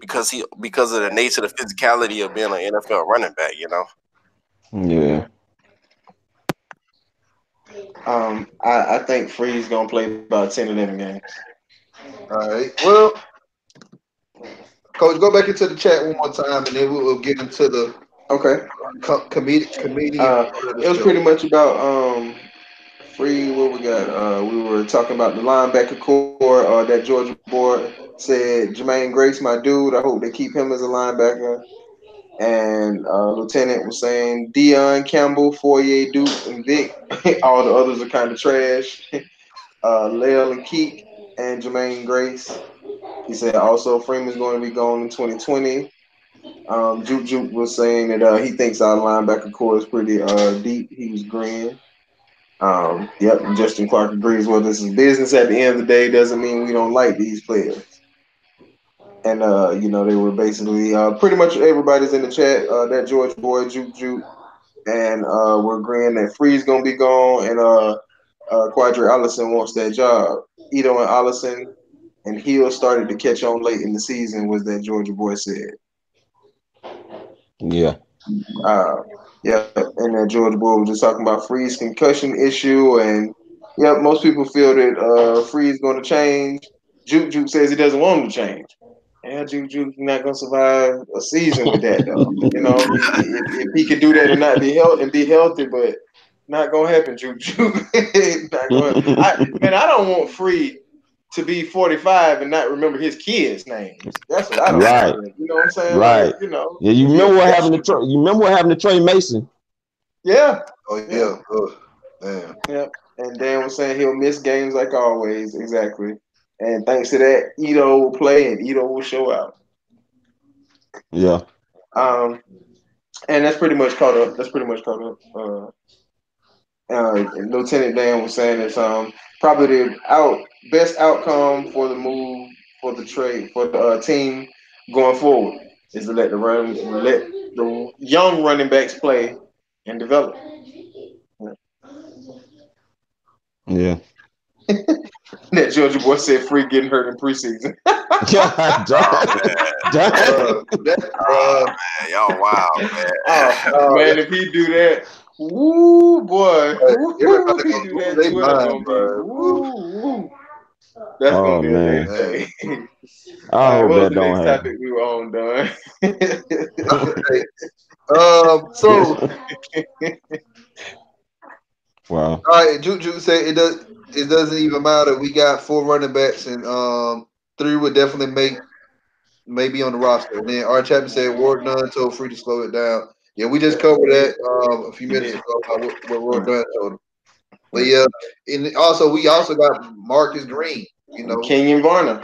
because he because of the nature, of the physicality of being an NFL running back. You know. Yeah. Um, I, I think Free's gonna play about 10 11 games. All right. Well, coach, go back into the chat one more time, and then we'll, we'll get into the Okay. co- comedic comedian. Uh, It was pretty much about um free. What we got? Uh, we were talking about the linebacker core. Uh, that Georgia board said Jermaine Grace, my dude. I hope they keep him as a linebacker. And uh, Lieutenant was saying Deion Campbell, Foye, Duke, and Vic. All the others are kind of trash. uh, and Keek and Jermaine Grace. He said also Freeman's going to be gone in 2020. Um, Juke Juke was saying that uh, he thinks our linebacker core is pretty uh, deep. He was green. Um, yep, Justin Clark agrees. Well, this is business at the end of the day. Doesn't mean we don't like these players. And uh, you know, they were basically uh, pretty much everybody's in the chat. Uh, that George boy, Juke Juke, and uh, we're agreeing that Free's gonna be gone, and uh, uh, Qadree Ollison wants that job. Ito and Ollison and Hill started to catch on late in the season, was that Georgia boy said. Yeah. Uh, yeah, and then George Boy was just talking about Free's concussion issue, and yeah, most people feel that uh, Free's going to change. Juke Juke says he doesn't want him to change. Yeah, Juke Juke's not going to survive a season with that, though. you know, if, if, he could do that and not be healthy and be healthy, but not going to happen, Juke Juke. not gonna, I, man, I don't want Free to be 45 and not remember his kids' names. That's what I don't Right. want. You know what I'm saying? Right. Like, you know. Yeah, you remember what happened to Trey, you remember what happened to Tre Mason? Yeah. oh yeah. Oh, man. And Dan was saying he'll miss games like always. Exactly. And thanks to that, Ito will play and Ito will show out. Yeah. Um, and that's pretty much caught up. That's pretty much caught up. Uh, uh, Lieutenant Dan was saying it's um probably the out best outcome for the move for the trade for the uh, team going forward is to let the run let the young running backs play and develop. Yeah. That Georgia boy said free getting hurt in preseason. God damn. Damn. Uh, that, uh, man, y'all wow, man. Oh, man, if he do that, woo boy, woo, everybody if he gonna do that, Twitter mind, gonna be bro. woo, woo. That's Oh, gonna be man. a bad day. I hope what that the don't happen. topic we were on, Don? okay. Um. So, Wow. all right. Juju said it does. It doesn't even matter. We got four running backs, and um, three would definitely make maybe on the roster. And then our Chapman said Ward Dunn told Free to slow it down. Yeah, we just covered that um a few minutes ago about what, what Ward Dunn told him. But yeah, and also we also got Marcus Green. You know, Kenjon Barner.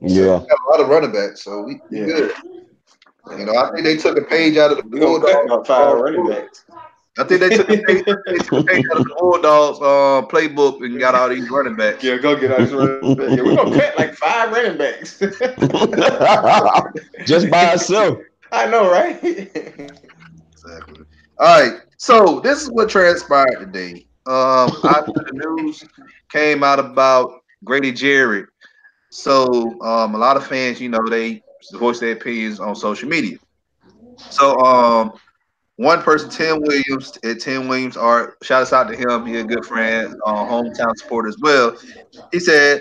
Yeah. we got a lot of running backs, so we, we Yeah. good. You know, I think they took a page out of the We gonna Bulldogs. five running backs. I think they took a page, they took a page out of the Bulldogs uh, playbook and got all these running backs. Yeah, go get us running back. Yeah, we're gonna cut like five running backs. Just by itself. I know, right? Exactly. All right. So this is what transpired today. Um, after the news came out about Grady Jarrett, so um, a lot of fans, you know, they voice their opinions on social media. So um, one person, Tim Williams, at Tim Williams Art, shout us out to him. He's a good friend, uh, hometown supporter as well. He said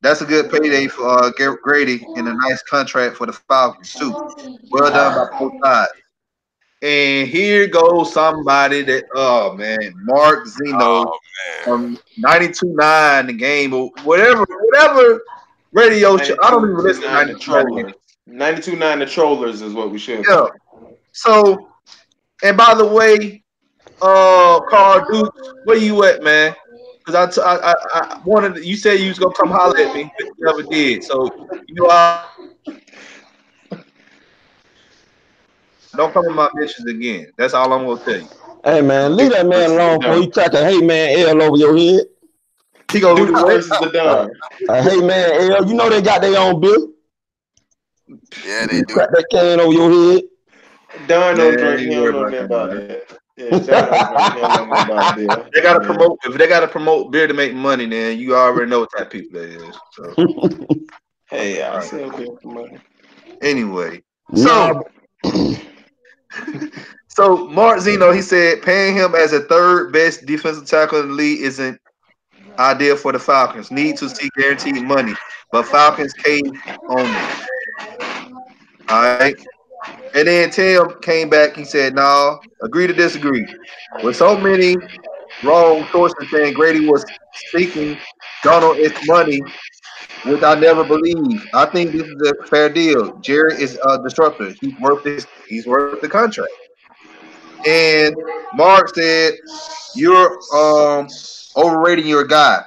that's a good payday for uh, Grady and a nice contract for the Falcons too. Well done by both sides. And here goes somebody that, oh man, Mark Zeno Oh, from 92.9 the game or whatever, whatever radio show. I don't even listen to 92.9 the 92.9. trollers. 92.9 the trollers is what we should. Yeah. So, and by the way, uh, Carl Duke, where you at, man? Because I, t- I, I, I wanted you said you was gonna come holler at me, but you never did. So you know, I, Don't come in my mentions again. That's all I'm gonna tell you. Hey man, leave that man alone before he crack a hey man L over your head. He gonna do the versus the Don. A hey man L, you know they got their own bill. Yeah, they do. Crack that can over your head. Don don't Man, drink. He don't know nothing about that. that. Yeah, Don don't drink. He don't know about beer. They gotta promote if they gotta promote beer to make money, then you already know what type of people that is. So Hey, I sell beer for money. anyway. So so Mark Zeno, he said paying him as a third best defensive tackle in the league isn't ideal for the Falcons. Need to see guaranteed money, but Falcons came on. All right. And then Tim came back. He said, "No, agree to disagree." With so many wrong sources saying Grady was seeking Donald its money, which I never believe. I think this is a fair deal. Jerry is a disruptor. He's worth this. He's worth the contract. And Mark said, "You're um overrating your guy."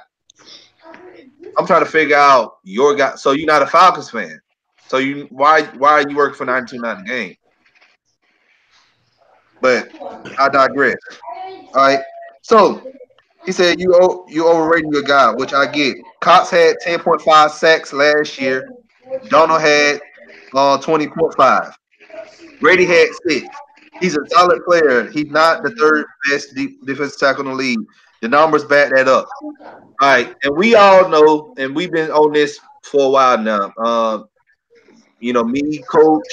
I'm trying to figure out your guy. So you're not a Falcons fan. So you why why are you working for 92.9 game? But I digress. All right. So he said you you overrating your guy, which I get. Cox had 10.5 sacks last year. Donald had uh 20.5. Grady had six. He's a solid player. He's not the third best de- defensive tackle in the league. The numbers back that up. All right, and we all know, and we've been on this for a while now. Um, you know, me, coach,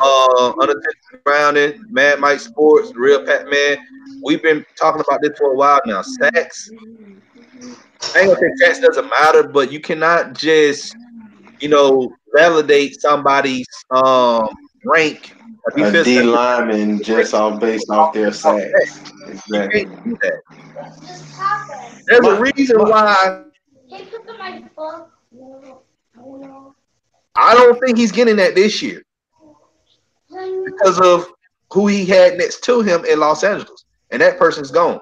uh, unattended Browning, Mad Mike Sports, Real Pat Man. We've been talking about this for a while now. Sacks. I ain't gonna say sacks doesn't matter, but you cannot just, you know, validate somebody's um rank. a A lineman just off based off their sacks. You Exactly. can't do that. There's a reason why I don't think he's getting that this year because of who he had next to him in Los Angeles, and that person's gone.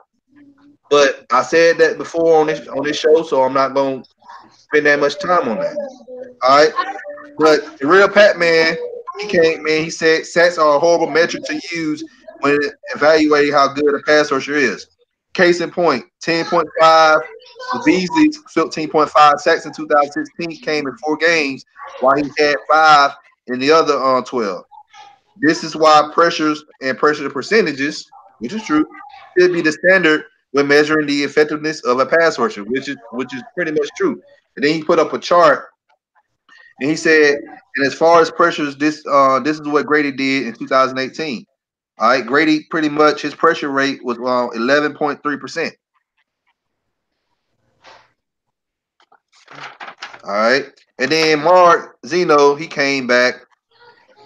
But I said that before on this on this show, so I'm not going to spend that much time on that. All right, but the real Pat man, he came man. He said sacks are a horrible metric to use when evaluating how good a pass rusher is. Case in point, 10.5 Beasley's 15.5 sacks in 2016 came in four games, while he had five in the other uh, 12. This is why pressures and pressure percentages, which is true, should be the standard when measuring the effectiveness of a pass rusher, which is which is pretty much true. And then he put up a chart, and he said, and as far as pressures, this uh this is what Grady did in 2018. All right, Grady pretty much his pressure rate was uh, 11.3 percent. All right. And then Mark Zeno, he came back,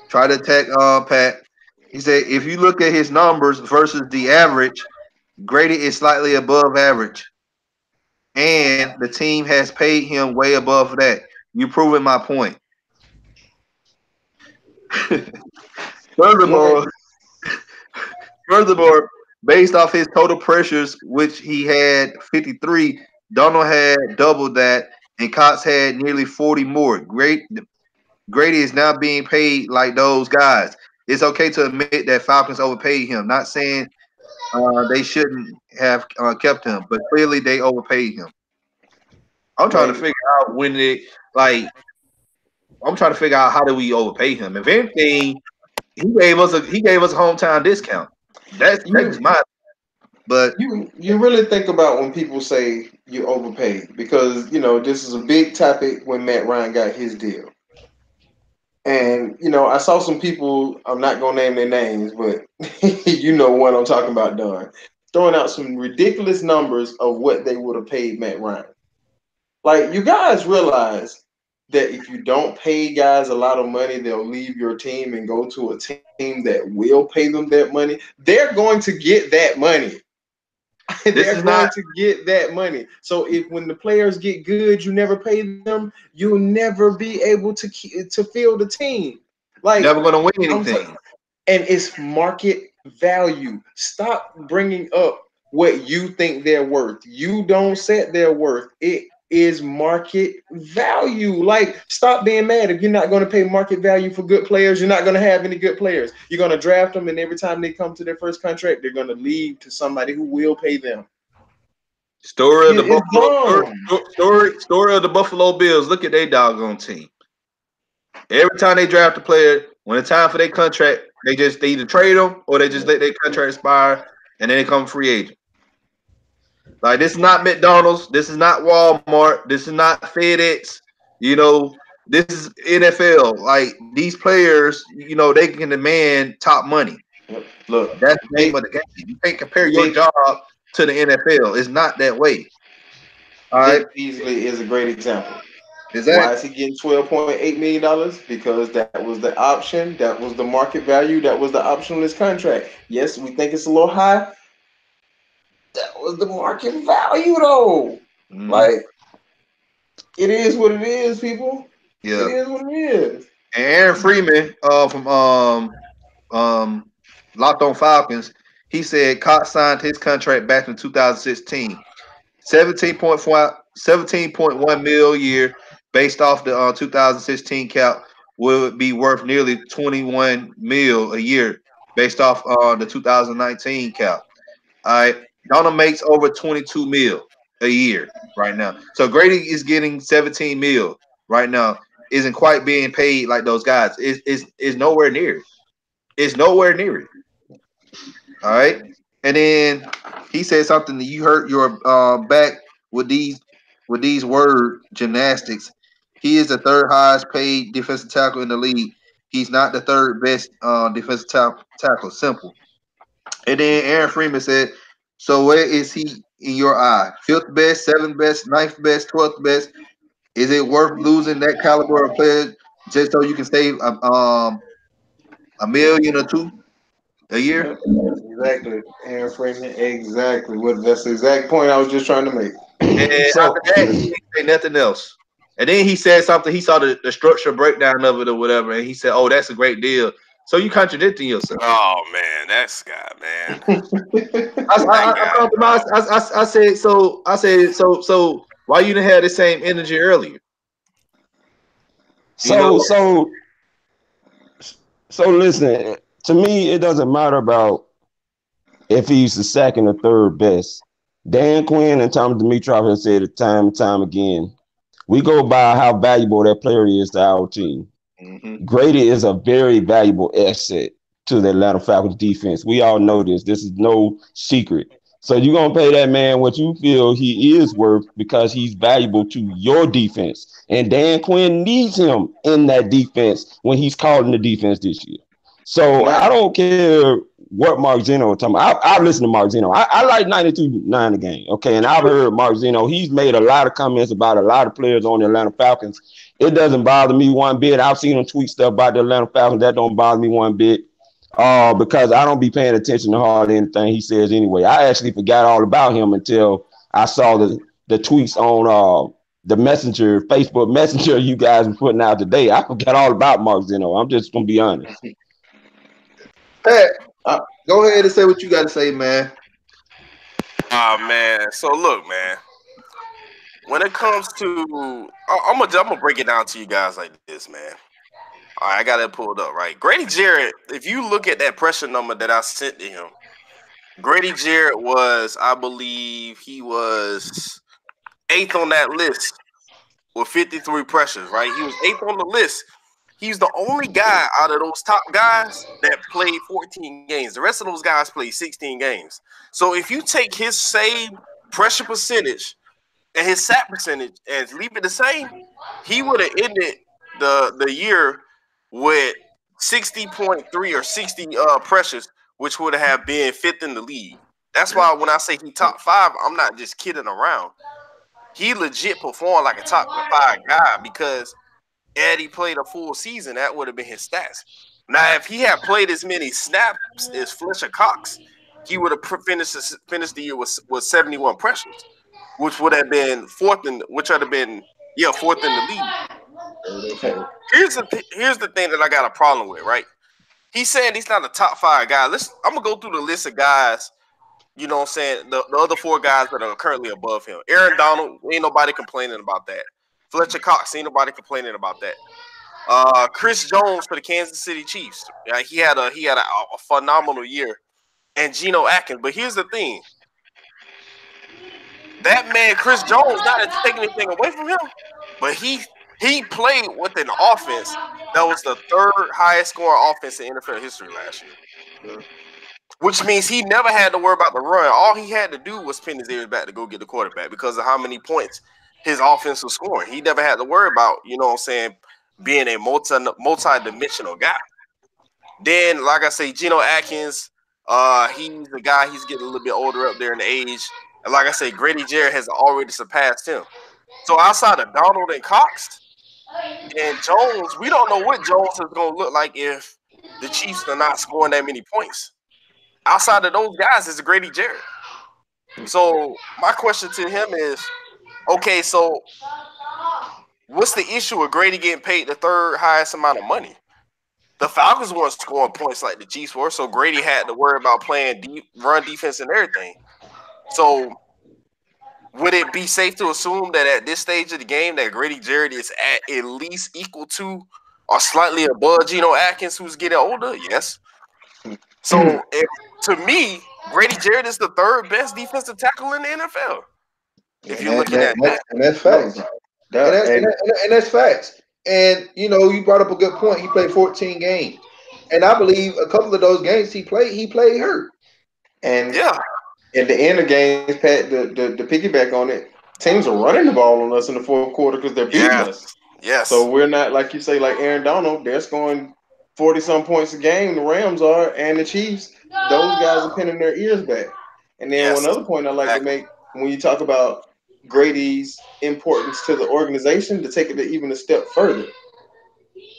tried to attack uh Pat. He said, if you look at his numbers versus the average, Grady is slightly above average. And the team has paid him way above that. You proving my point. furthermore, furthermore, based off his total pressures, which he had 53, Donald had doubled that and Cox had nearly 40 more. Great Grady is now being paid like those guys. It's okay to admit that Falcons overpaid him. Not saying uh, they shouldn't have uh, kept him, but clearly they overpaid him. I'm trying to figure out when they like. I'm trying to figure out how do we overpay him. If anything, he gave us a he gave us a hometown discount. That's that's my. But You you really think about when people say you overpaid because you know this is a big topic when Matt Ryan got his deal. And you know, I saw some people, I'm not gonna name their names, but you know what I'm talking about done, throwing out some ridiculous numbers of what they would have paid Matt Ryan. Like you guys realize that if you don't pay guys a lot of money, they'll leave your team and go to a team that will pay them that money. They're going to get that money. They're going not- to get that money. So if when the players get good, you never pay them, you'll never be able to keep, to field the team. Like never gonna win I'm anything. sorry. and it's market value. Stop bringing up what you think they're worth. You don't set their worth. It is market value. Like, stop being mad. If you're not going to pay market value for good players, you're not going to have any good players. You're going to draft them, and every time they come to their first contract, they're going to leave to somebody who will pay them. Story of the It's Buffalo story story of the Buffalo Bills. Look at their doggone team. Every time they draft a player, when it's time for their contract, they just they either trade them or they just let their contract expire and then they come free agent. Like this is not McDonald's, this is not Walmart, this is not FedEx. You know, this is NFL. Like these players, you know, they can demand top money. Look, That's the name of the game. You can't compare your job to the NFL. It's not that way. All right. Beasley is a great example. Is that Why is he getting twelve point eight million dollars? Because that was the option, that was the market value, that was the option on his contract. Yes, we think it's a little high. That was the market value, though. Mhm. Like, it is what it is, people. yeah. It is what it is. And Aaron Freeman uh, from um um Locked on Falcons, he said Cox signed his contract back in 2016. 17.4 17.1 mil a year based off the uh, 2016 cap would be worth nearly 21 mil a year based off uh, the 2019 cap. All right. Donald makes over 22 mil a year right now. So Grady is getting 17 mil right now. Isn't quite being paid like those guys. Is is is nowhere near it. It's nowhere near it. All right. And then he said something that you hurt your uh, back with these with these word gymnastics. He is the third highest paid defensive tackle in the league. He's not the third best uh, defensive ta- tackle. Simple. And then Aaron Freeman said, "So where is he in your eye? Fifth best, seventh best, ninth best, twelfth best? Is it worth losing that caliber of player just so you can save um, um a million or two a year?" Exactly. Aaron Freeman, exactly. What that's the exact point I was just trying to make. And So- after that, he didn't say nothing else. And then he said something. He saw the, the structure breakdown of it or whatever, and he said, "Oh, that's a great deal." So you contradicting yourself. Oh man, that's guy, man. I, I, I, compromised. I, I, I said so. I said so. So why you didn't have the same energy earlier? So know- so so listen, to me it doesn't matter about if he's the second or third best. Dan Quinn and Tom Dimitroff have said it time and time again. We go by how valuable that player is to our team. Mhm. Grady is a very valuable asset to the Atlanta Falcons defense. We all know this. This is no secret. So you're gonna pay that man what you feel he is worth because he's valuable to your defense. And Dan Quinn needs him in that defense when he's calling the defense this year. So I don't care what Mark Zeno talking about. I, I listen to Mark Zeno. I, I like 92-9 the game. Okay. And I've heard Mark Zeno. He's made a lot of comments about a lot of players on the Atlanta Falcons. It doesn't bother me one bit. I've seen him tweet stuff about the Atlanta Falcons. That don't bother me one bit. Uh, because I don't be paying attention to hardly anything he says anyway. I actually forgot all about him until I saw the, the tweets on uh, the messenger, Facebook messenger you guys were putting out today. I forgot all about Mark Zeno. I'm just gonna be honest. Hey, uh, go ahead and say what you got to say, man. Oh man. So look, man. When it comes to, I'm gonna I'm gonna break it down to you guys like this, man. All right, I got it pulled up. Right, Grady Jarrett. If you look at that pressure number that I sent to him, Grady Jarrett was, I believe, he was eighth on that list with 53 pressures. Right, he was eighth on the list. He's the only guy out of those top guys that played 14 games. The rest of those guys played 16 games. So if you take his same pressure percentage and his sack percentage and leave it the same, he would have ended the the year with 60.3 or 60 uh pressures, which would have been fifth in the league. That's why when I say he top five, I'm not just kidding around. He legit performed like a top five guy because he played a full season, that would have been his stats. Now, if he had played as many snaps as Fletcher Cox, he would have finished finished the year with, with 71 pressures, which would have been fourth in which would have been yeah fourth in the league. Here's the th- here's the thing that I got a problem with, right? He's saying he's not a top five guy. Let's I'm gonna go through the list of guys You know what I'm saying? The, the other four guys that are currently above him. Aaron Donald, ain't nobody complaining about that. Fletcher Cox, ain't nobody complaining about that. Uh, Chris Jones for the Kansas City Chiefs. Yeah, he had a he had a, a phenomenal year. And Geno Atkins. But here's the thing. That man, Chris Jones, not to take anything away from him, but he he played with an offense that was the third highest scoring offense in NFL history last year which means he never had to worry about the run. All he had to do was pin his ears back to go get the quarterback because of how many points his offense was scoring. He never had to worry about, you know what I'm saying, being a multi multi-dimensional guy. Then, like I say, Geno Atkins, uh, he's the guy, he's getting a little bit older up there in the age. And like I say, Grady Jarrett has already surpassed him. So outside of Donald and Cox and Jones, we don't know what Jones is gonna look like if the Chiefs are not scoring that many points outside of those guys is Grady Jarrett. So my question to him is, okay, so what's the issue with Grady getting paid the third highest amount of money? The Falcons weren't scoring points like the Chiefs were, so Grady had to worry about playing deep run defense and everything. So would it be safe to assume that at this stage of the game that Grady Jarrett is at at least equal to or slightly above Geno Atkins, who's getting older? Yes. So hmm. if, to me, Grady Jarrett is the third best defensive tackle in the NFL. If you're looking that, at that, and that's facts. and, that's, and, and that's facts. And you know, you brought up a good point. He played 14 games, and I believe a couple of those games he played, he played hurt. And yeah, at the end of games, Pat, the, the, the piggyback on it, teams are running the ball on us in the fourth quarter because they're beating yeah. us. Yes. So we're not like you say, like Aaron Donald. They're scoring 40 some points a game, the Rams are, and the Chiefs, those guys are pinning their ears back. And then yes. one other point I like exactly. to make when you talk about Grady's importance to the organization, to take it even a step further,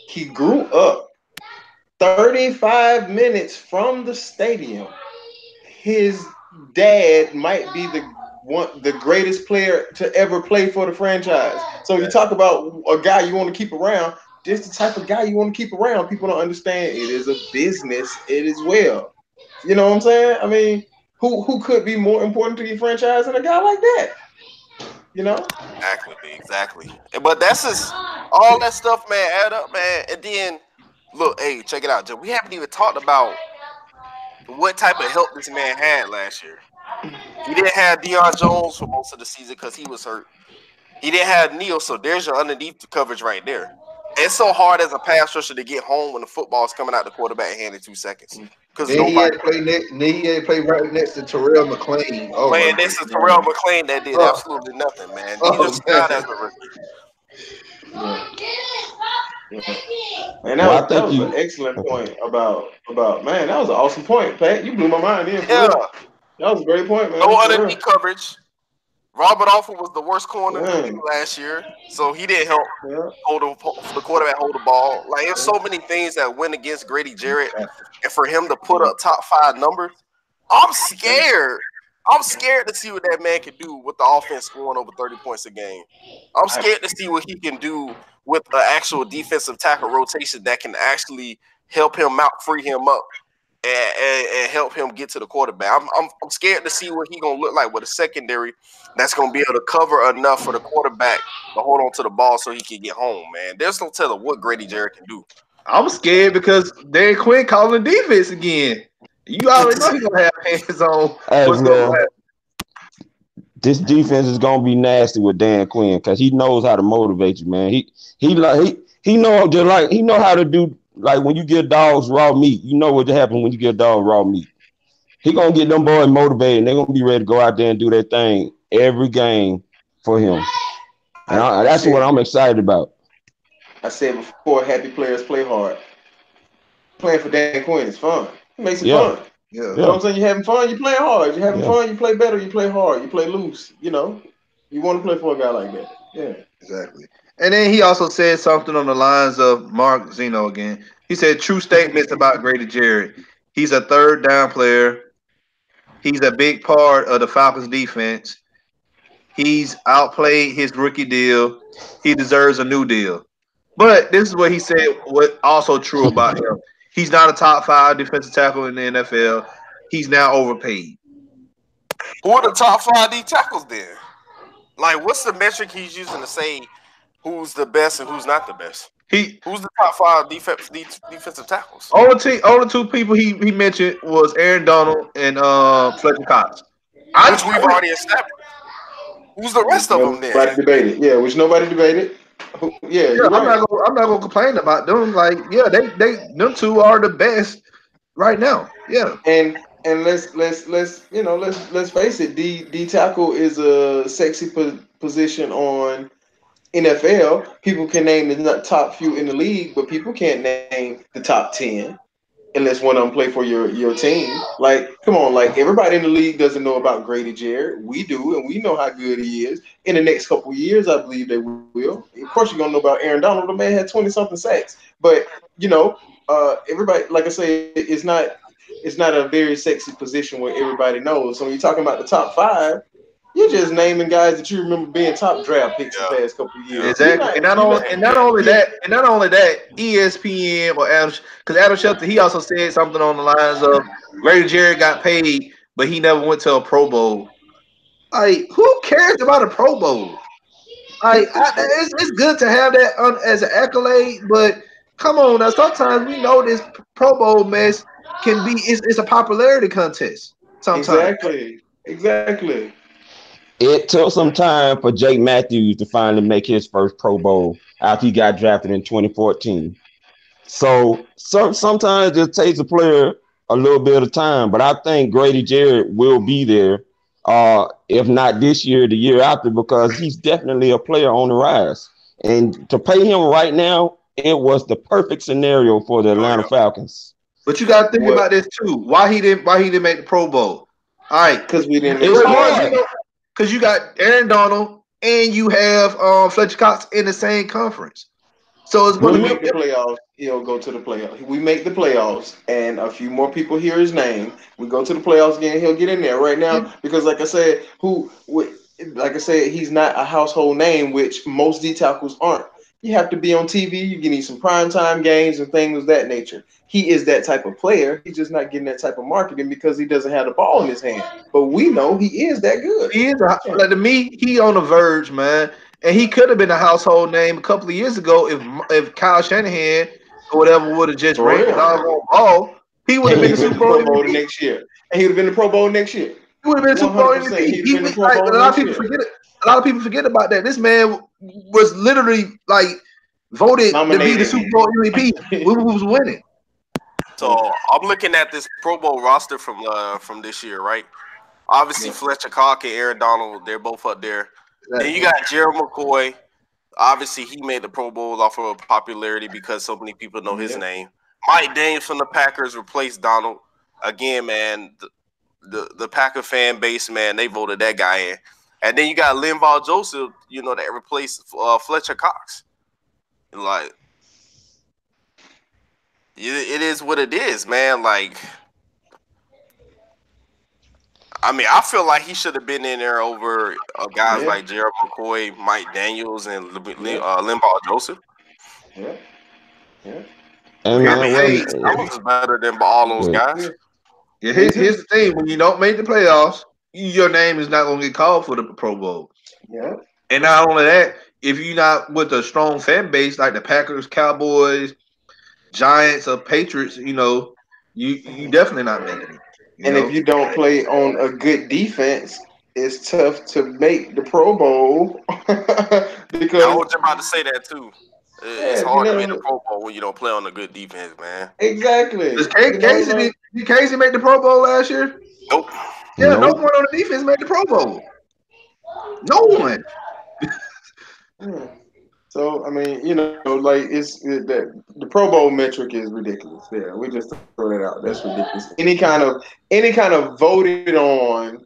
he grew up 35 minutes from the stadium. His dad might be the one the greatest player to ever play for the franchise. So you talk about a guy you want to keep around, just the type of guy you want to keep around. People don't understand it is a business. It is well. You know what I'm saying? I mean, who who could be more important to your franchise than a guy like that? You know? Exactly, exactly. But that's just all that stuff, man, add up, man. And then look, hey, check it out, Joe. We haven't even talked about what type of help this man had last year. He didn't have Deion Jones for most of the season because he was hurt. He didn't have Neal, so there's your underneath coverage right there it's so hard as a pass rusher to get home when the football is coming out the quarterback hand in two seconds. Because he had to play he had to play right next to Terrell McClain. Oh, man, this is Terrell McClain that did oh. absolutely nothing, man. He oh, just not as a rookie. Yeah. Yeah. Man, that, well, was, that was an excellent point about about man. That was an awesome point, Pat. You blew my mind in. Yeah. That was a great point, man. No underneath coverage. Robert Alford was the worst corner yeah. last year, so he didn't help yeah. hold the, the quarterback hold the ball. Like there's so many things that went against Grady Jarrett, and for him to put up top five numbers, I'm scared. I'm scared to see what that man can do with the offense scoring over 30 points a game. I'm scared to see what he can do with the actual defensive tackle rotation that can actually help him out, free him up, and, and, and, help him get to the quarterback. I'm, I'm, I'm scared to see what he's gonna look like with a secondary that's gonna be able to cover enough for the quarterback to hold on to the ball so he can get home. Man, there's no telling what Grady Jarrett can do. I'm scared because Dan Quinn calling defense again. You already know he's gonna have hands on. Hey, this defense is gonna be nasty with Dan Quinn because he knows how to motivate you, man. He he like he he know just like he know how to do like when you get dogs raw meat, you know what to happen when you get dog raw meat. He gonna get them boys motivated. and They're gonna be ready to go out there and do their thing every game for him. And I, that's what I'm excited about. I said before, happy players play hard. Playing for Dan Quinn is fun. It makes it yeah. fun. Yeah. You know what I'm saying? You're having fun, you play hard. You're having yeah. fun, you play better, you play hard, you play loose. You know, you want to play for a guy like that. Yeah. Exactly. And then he also said something on the lines of Mark Zeno again. He said true statements about Grady Jarrett. He's a third down player. He's a big part of the Falcons defense. He's outplayed his rookie deal. He deserves a new deal. But this is what he said, what also true about him. He's not a top five defensive tackle in the NFL. He's now overpaid. who are the top five D tackles then? Like, what's the metric he's using to say who's the best and who's not the best? He who's the top five defense defensive tackles? All the two, all the two people he, he mentioned was Aaron Donald and uh, Fletcher Cox. I, which we've already established. Who's the rest of them then? Nobody debated. Yeah, which nobody debated. Yeah, yeah I'm right. not gonna I'm not gonna complain about them. Like, yeah, they they them two are the best right now. Yeah. And and let's let's let's you know let's let's face it. D D tackle is a sexy po- position on NFL. People can name the top few in the league, but people can't name the top ten unless one of them play for your your team. Like, come on, like everybody in the league doesn't know about Grady Jarrett. We do, and we know how good he is. In the next couple years, I believe they will. Of course, you're gonna know about Aaron Donald. The man had twenty something sacks, but you know, uh, everybody, like I say, it's not it's not a very sexy position where everybody knows. So when you're talking about the top five, you're just naming guys that you remember being top draft picks yeah. the past couple years. Exactly, not, and not only and not only that, and not only that, ESPN or Adam, because Adam Schefter, he also said something on the lines of Grady Jarrett got paid, but he never went to a Pro Bowl. Like, who cares about a Pro Bowl? Like, I, it's, it's good to have that on, as an accolade, but come on now. Sometimes we know this Pro Bowl mess can be it's, it's a popularity contest. Sometimes. Exactly. Exactly. It took some time for Jake Matthews to finally make his first Pro Bowl after he got drafted in 2014. So, so sometimes it takes a player a little bit of time, but I think Grady Jarrett will be there, uh, if not this year, the year after, because he's definitely a player on the rise. And to pay him right now, it was the perfect scenario for the Atlanta Falcons. But you got to think what? about this too. Why he didn't? Why he didn't make the Pro Bowl? All right, because we didn't. It was hard because you got Aaron Donald and you have um, Fletcher Cox in the same conference. So it's going to make the playoffs. He'll go to the playoffs. We make the playoffs, and a few more people hear his name. We go to the playoffs again. He'll get in there right now because, like I said, who, like I said, he's not a household name, which most D tackles aren't. You have to be on TV. You need some prime time games and things of that nature. He is that type of player. He's just not getting that type of marketing because he doesn't have the ball in his hand. But we know he is that good. He is a, like to me. He on the verge, man, and he could have been a household name a couple of years ago if if Kyle Shanahan or whatever would have just ran the ball. He would have been the Super Bowl, next year, and he would have been the Pro Bowl next year. He would have been Super Bowl MVP. He, he, like, a lot of people year. forget it a lot of people forget about that. This man was literally like voted Nominated. to be the Super Bowl MVP. we was winning. So I'm looking at this Pro Bowl roster from uh, from this year, right? Obviously, yeah. Fletcher Cox and Aaron Donald, they're both up there. Exactly. Then you got Gerald McCoy. Obviously, he made the Pro Bowl off of popularity because so many people know his yeah. name. Mike Daniels from the Packers replaced Donald. Again, man, the, the, the Packer fan base, man, they voted that guy in. And then you got Linval Joseph, you know, that replaced uh, Fletcher Cox. Like, it is what it is, man. Like, I mean, I feel like he should have been in there over uh, guys yeah. like Gerald McCoy, Mike Daniels, and yeah. uh, Linval Joseph. Yeah, yeah. And I mean, hey, that was better than all those guys. Yeah, here's, here's the thing: when you don't make the playoffs, your name is not going to get called for the Pro Bowl. Yeah. And not only that, if you're not with a strong fan base like the Packers, Cowboys, Giants, or Patriots, you know, you you definitely not making it. And know? if you don't play on a good defense, it's tough to make the Pro Bowl because I was about to say that too. It's yeah, hard you know, to make the Pro Bowl when you don't play on a good defense, man. Exactly. Does Casey, Casey, did Casey make the Pro Bowl last year? Nope. Yeah, no, no one on the defense made the Pro Bowl. No one. Hmm. so I mean, you know, like it's it, that the Pro Bowl metric is ridiculous. Yeah, we just throw that out. That's ridiculous. Any kind of any kind of voted on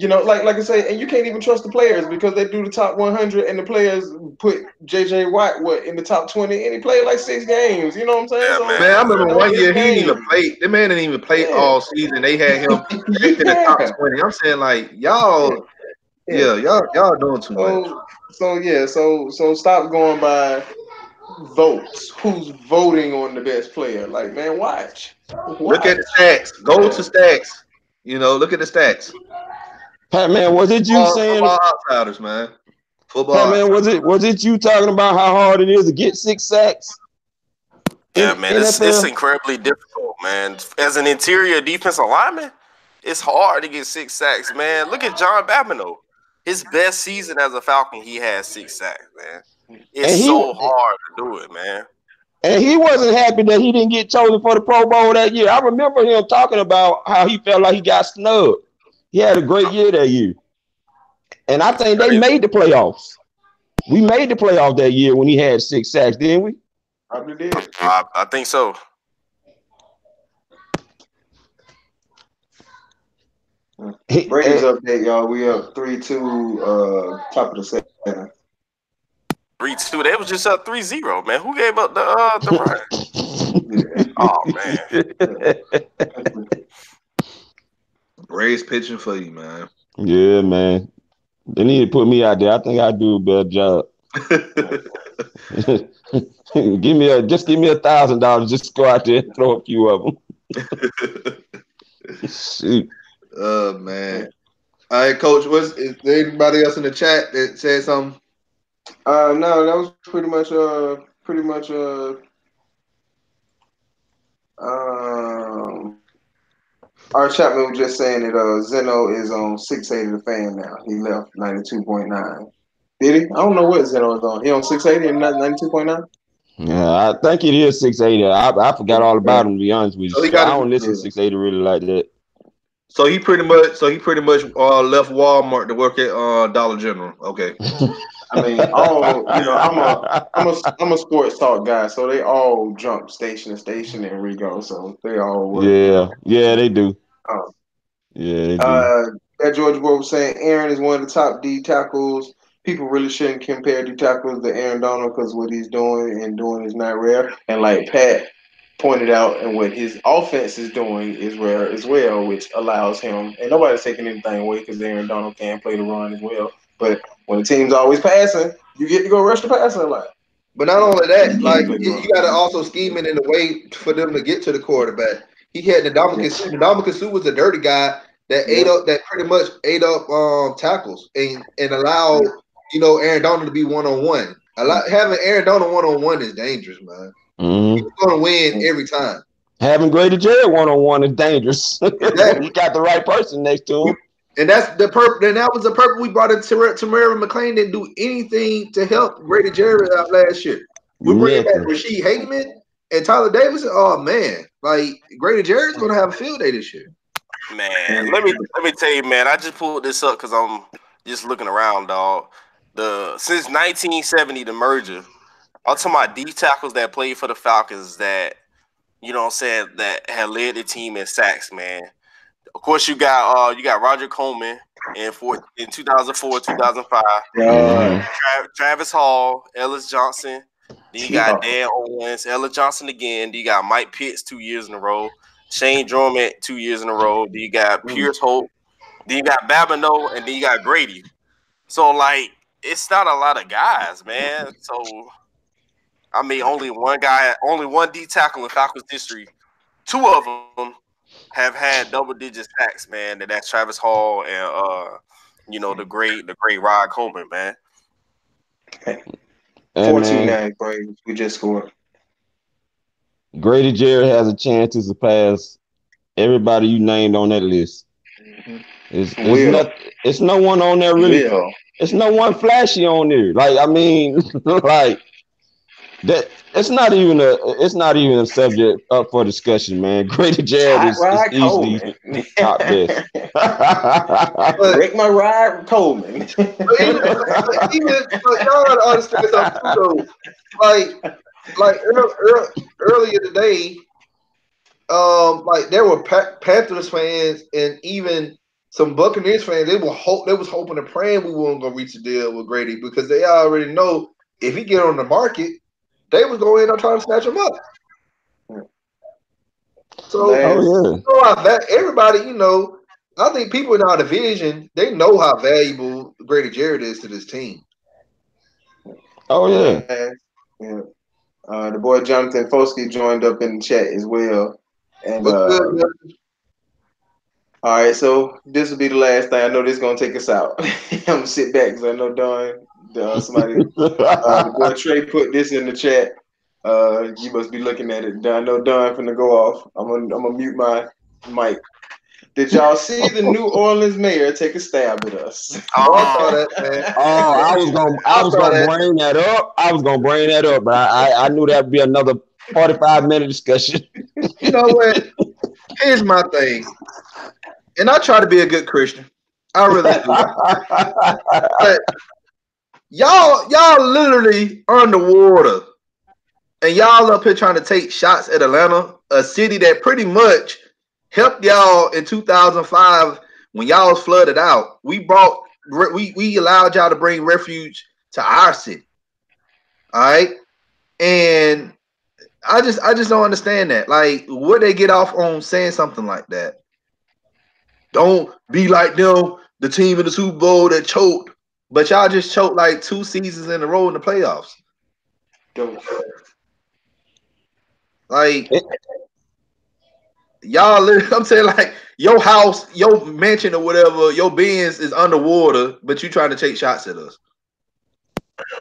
you know, like like I say, and you can't even trust the players because they do the top 100, and the players put JJ Watt what in the top 20, and he played like six games. You know what I'm saying? Yeah, so, man, I remember one year he didn't even play. The man didn't even play yeah. all season. They had him yeah. in the top 20. I'm saying like y'all, yeah, y'all y'all doing too so, much. So yeah, so so stop going by votes. Who's voting on the best player? Like man, watch. watch. Look at the stats. Go to stats. You know, look at the stats. Pat man, was it you Football, saying? football outsiders, man. Football. Pat man, was it was it you talking about how hard it is to get six sacks? Yeah, In man, it's, it's incredibly difficult, man. As an interior defensive lineman, it's hard to get six sacks, man. Look at John Babineaux. His best season as a Falcon, he had six sacks, man. It's he- so hard to do it, man. And he wasn't happy that he didn't get chosen for the Pro Bowl that year. I remember him talking about how he felt like he got snubbed. He had a great year that year. And I think they made the playoffs. We made the playoff that year when he had six sacks, didn't we? Probably did. I, I think so. He- Brady's update, y'all. We up three two. Uh, top of the second. Three two. They was just up 3-0, man. Who gave up the uh the run? Oh man. Braves pitching for you, man. yeah, man. They need to put me out there. I think I do a better job. give me a just give me a thousand dollars. Just go out there and throw a few of them. Shoot. oh man. All right, coach. Was is there anybody else in the chat that said something? Uh, no, that was pretty much uh, pretty much uh, um, our Chapman was just saying that uh, Zeno is on six eighty the fan now. He left ninety two point nine. Did he? I don't know what Zeno is on. He on six eighty and not ninety two point nine. Yeah, I think it is 680. I, I forgot all about him to be honest with So you. he got I don't listen to 680 really like that. So he pretty much, so he pretty much uh, left Walmart to work at uh, Dollar General. Okay. I mean, all you know, I'm a I'm a I'm a sports talk guy, so they all jump station to station in Rigo, so they all work. Yeah, yeah, they do. Oh. Yeah, they do. Uh, that George Boy was saying Aaron is one of the top D tackles. People really shouldn't compare D tackles to Aaron Donald because what he's doing and doing is not rare. And like Pat pointed out, and what his offense is doing is rare as well, which allows him. And nobody's taking anything away because Aaron Donald can play the run as well. But when the team's always passing, you get to go rush the passing line. But not only that, like you, you got to also scheme it in a way for them to get to the quarterback. He had the Ndamukong Suh. Ndamukong Suh was a dirty guy that ate up that pretty much ate up um tackles and and allowed you know Aaron Donald to be one on one. A lot having Aaron Donald one on one is dangerous, man. Mhm. He's gonna win every time. Having Grady Jarrett one on one is dangerous. you got the right person next to him. And that's the purpose. And that was the purpose we brought in Terrell, Terrell McClain didn't do anything to help Grady Jarrett out last year. We bring back Nothing. Ra'Shede Hageman and Tyeler Davison. Oh man, like Grady Jarrett's gonna have a field day this year. Man, let me let me tell you, man. I just pulled this up because I'm just looking around, dog. The since 1970, the merger. I'm talking about D tackles that played for the Falcons that you know what I'm saying that had led the team in sacks, man. Of course, you got uh you got Roger Coleman in four in 2004, 2005. Mhm. Tra- Travis Hall, Ellis Johnson. Then you got Dan Owens, Ellis Johnson again. Then you got Mike Pitts two years in a row. Shane Drummond two years in a row. Then you got Pierce Hope. Then you got Babineaux, and then you got Grady. So like, it's not a lot of guys, man. So I mean, only one guy, only one D tackle in Falcons history. Two of them have had double digit sacks, man. And that's Travis Hall and uh, you know, the great, the great Rod Coleman, man. And, 14 man, 9 Braves. We just scored. Grady Jarrett has a chance to surpass everybody you named on that list. It's, it's, not, it's no one on there really. Will. It's no one flashy on there. Like I mean, like that. It's not even a. It's not even a subject up for discussion, man. Grady Jarrett is, Rod is easily Coleman. top best. But Break my ride, Coleman. But even, but even but y'all gotta understand something too, though. Like, like ear- ear- earlier today, um, like there were pa- Panthers fans and even some Buccaneers fans. They were hope they was hoping and praying we weren't gonna reach a deal with Grady because they already know if he get on the market, they was going to end up trying to snatch him up. So Man. oh yeah. you know va- everybody, you know, I think people in our division they know how valuable Grady Jarrett is to this team. Oh yeah. yeah. Uh, the boy Jonathan Foskey joined up in the chat as well. And uh, good. All right, so this will be the last thing. I know this is gonna take us out. I'm gonna sit back because I know Don, uh, somebody, uh, boy Trey put this in the chat. Uh, you must be looking at it. I know Don finna go off. I'm gonna, I'm gonna mute my mic. Did y'all see the New Orleans mayor take a stab at us? Oh, I saw that, man. Oh, I was gonna, I was saw gonna that. bring that up. I was gonna bring that up, but I, I, I knew that'd be another forty-five minute discussion. You know what? Here's my thing. And I try to be a good Christian. I really do. but y'all, y'all literally underwater. And y'all up here trying to take shots at Atlanta, a city that pretty much helped y'all in 2005 when y'all was flooded out. We brought we we allowed y'all to bring refuge to our city. All right. And I just I just don't understand that. Like, would they get off on saying something like that? Don't be like them, the team in the Super Bowl that choked, but y'all just choked like two seasons in a row in the playoffs. Like y'all, I'm saying like your house, your mansion or whatever, your Benz is underwater, but you trying to take shots at us.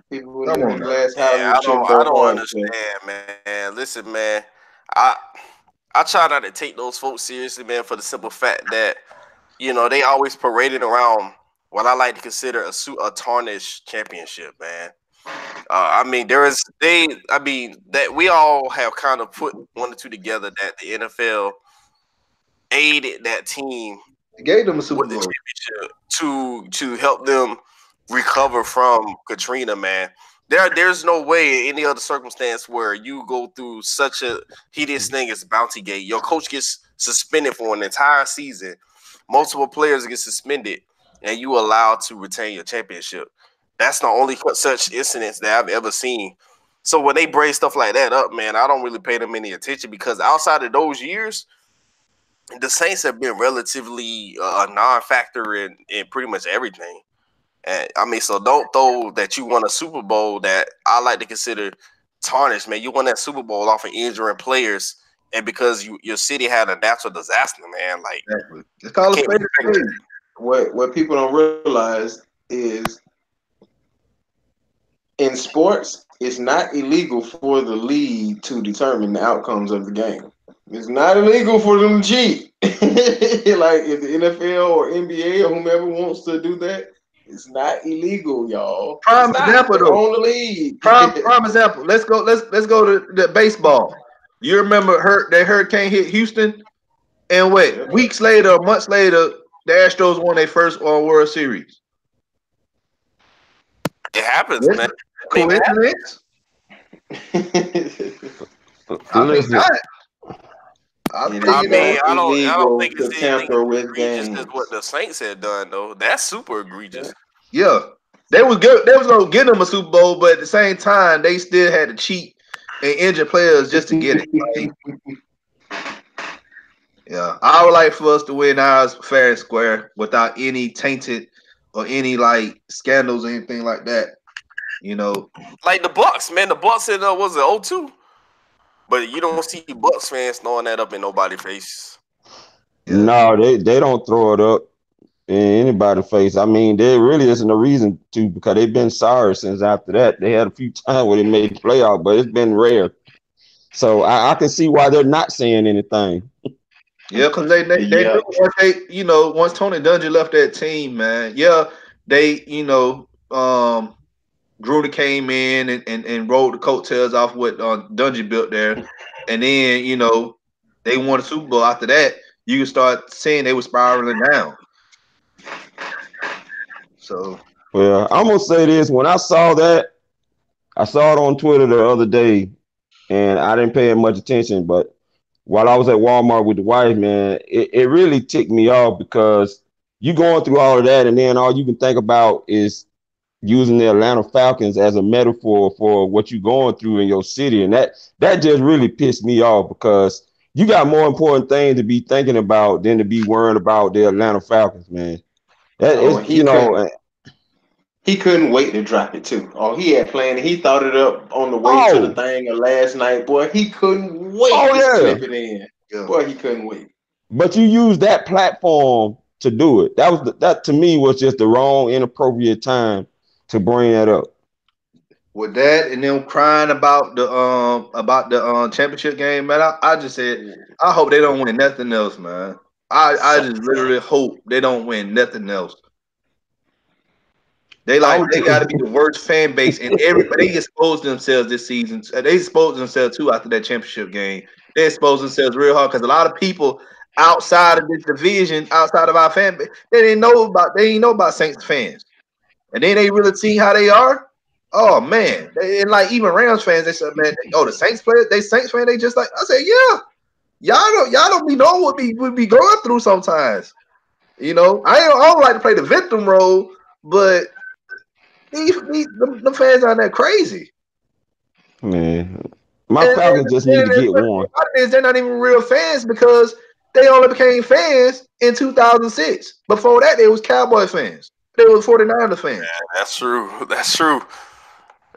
People Come on in now. glass houses Yeah, I don't, I don't home, understand, man. Listen, man, I I try not to take those folks seriously, man, for the simple fact that you know they always parading around what I like to consider a a tarnished championship, man. Uh, I mean, there is they. I mean that we all have kind of put one or two together that the NFL aided that team They gave them a Super the championship to to help them recover from Katrina, man. There, there's no way in any other circumstance where you go through such a hideous thing as Bounty Gate. Your coach gets suspended for an entire season, multiple players get suspended, and you allowed to retain your championship. That's the only such incidents that I've ever seen. So when they bring stuff like that up, man, I don't really pay them any attention because outside of those years, the Saints have been relatively uh, a non-factor in, in pretty much everything. And I mean, so don't throw that you won a Super Bowl that I like to consider tarnished, man. You won that Super Bowl off of injuring players, and because you your city had a natural disaster, man. Like Exactly. It's called a Can't spade a spade. what what people don't realize is in sports, it's not illegal for the league to determine the outcomes of the game. It's not illegal for them to cheat. like if the NFL or NBA or whomever wants to do that, it's not illegal, y'all. Prime example, though. on the league. Prime, prime example. Let's go. Let's let's go to the baseball. You remember hurt that hurricane hit Houston, and wait, weeks later, months later, the Astros won their first uh, World Series. it happens, Yes. man. I mean, man, Coincidence? I think not. I It think is I mean, I don't, I don't think it's anything egregious as what the Saints had done, though. That's super egregious. yeah, they was good. They was gonna get them a Super Bowl, but at the same time, they still had to cheat and injure players just to get it. Like, yeah, I would like for us to win ours fair and square without any tainted or any like scandals or anything like that. You know, Like the Bucks, man. The Bucks in uh, was it 02? But you don't see Bucks fans throwing that up in nobody's face. No, they, they don't throw it up in anybody's face. I mean, there really isn't a reason to because they've been sorry since after that. They had a few times where they made the playoff, but it's been rare. So I, I can see why they're not saying anything. Yeah, because they they, they Yeah. knew once they you know once Tony Dungy left that team, man. Yeah, they you know um Gruden came in and, and, and rolled the coattails off what uh, Dungy built there, and then you know they won the Super Bowl. After that, you can start seeing they were spiraling down. So Well, I'm gonna say this: when I saw that, I saw it on Twitter the other day, and I didn't pay it much attention. But while I was at Walmart with the wife, man, it, it really ticked me off because you going through all of that, and then all you can think about is using the Atlanta Falcons as a metaphor for what you're going through in your city, and that that just really pissed me off because you got more important things to be thinking about than to be worrying about the Atlanta Falcons, man. That Oh, is, you know, He couldn't wait to drop it too. Oh, he had planned. He thought it up on the way to Oh. the thing of last night. Boy, he couldn't wait Oh, to yeah. slip it in. yeah. Boy, he couldn't wait. but you use that platform to do it. That was the, that to me was just the wrong, inappropriate time to bring that up. With that and them crying about the um about the um championship game, man, I, I just said I hope they don't win nothing else, man. I, I just literally hope they don't win nothing else. They like oh, they got to be the worst fan base, and everybody exposed themselves this season. Uh, they exposed themselves too after that championship game. They exposed themselves real hard because a lot of people outside of this division, outside of our fan base, they didn't know about they didn't know about Saints fans, and then they really see how they are. Oh man, they, and like even Rams fans, they said, man, oh the Saints players, they Saints fan, they just like I said, yeah, y'all don't y'all don't be know what we would be going through sometimes. You know, I don't, I don't like to play the victim role, but these, these the, the fans are that crazy. Man, my and, Falcons just need to get one. Is They're not even real fans because they only became fans in 2006. Before that, they was Cowboy fans. They was 49er fans. that's true. That's true. Uh,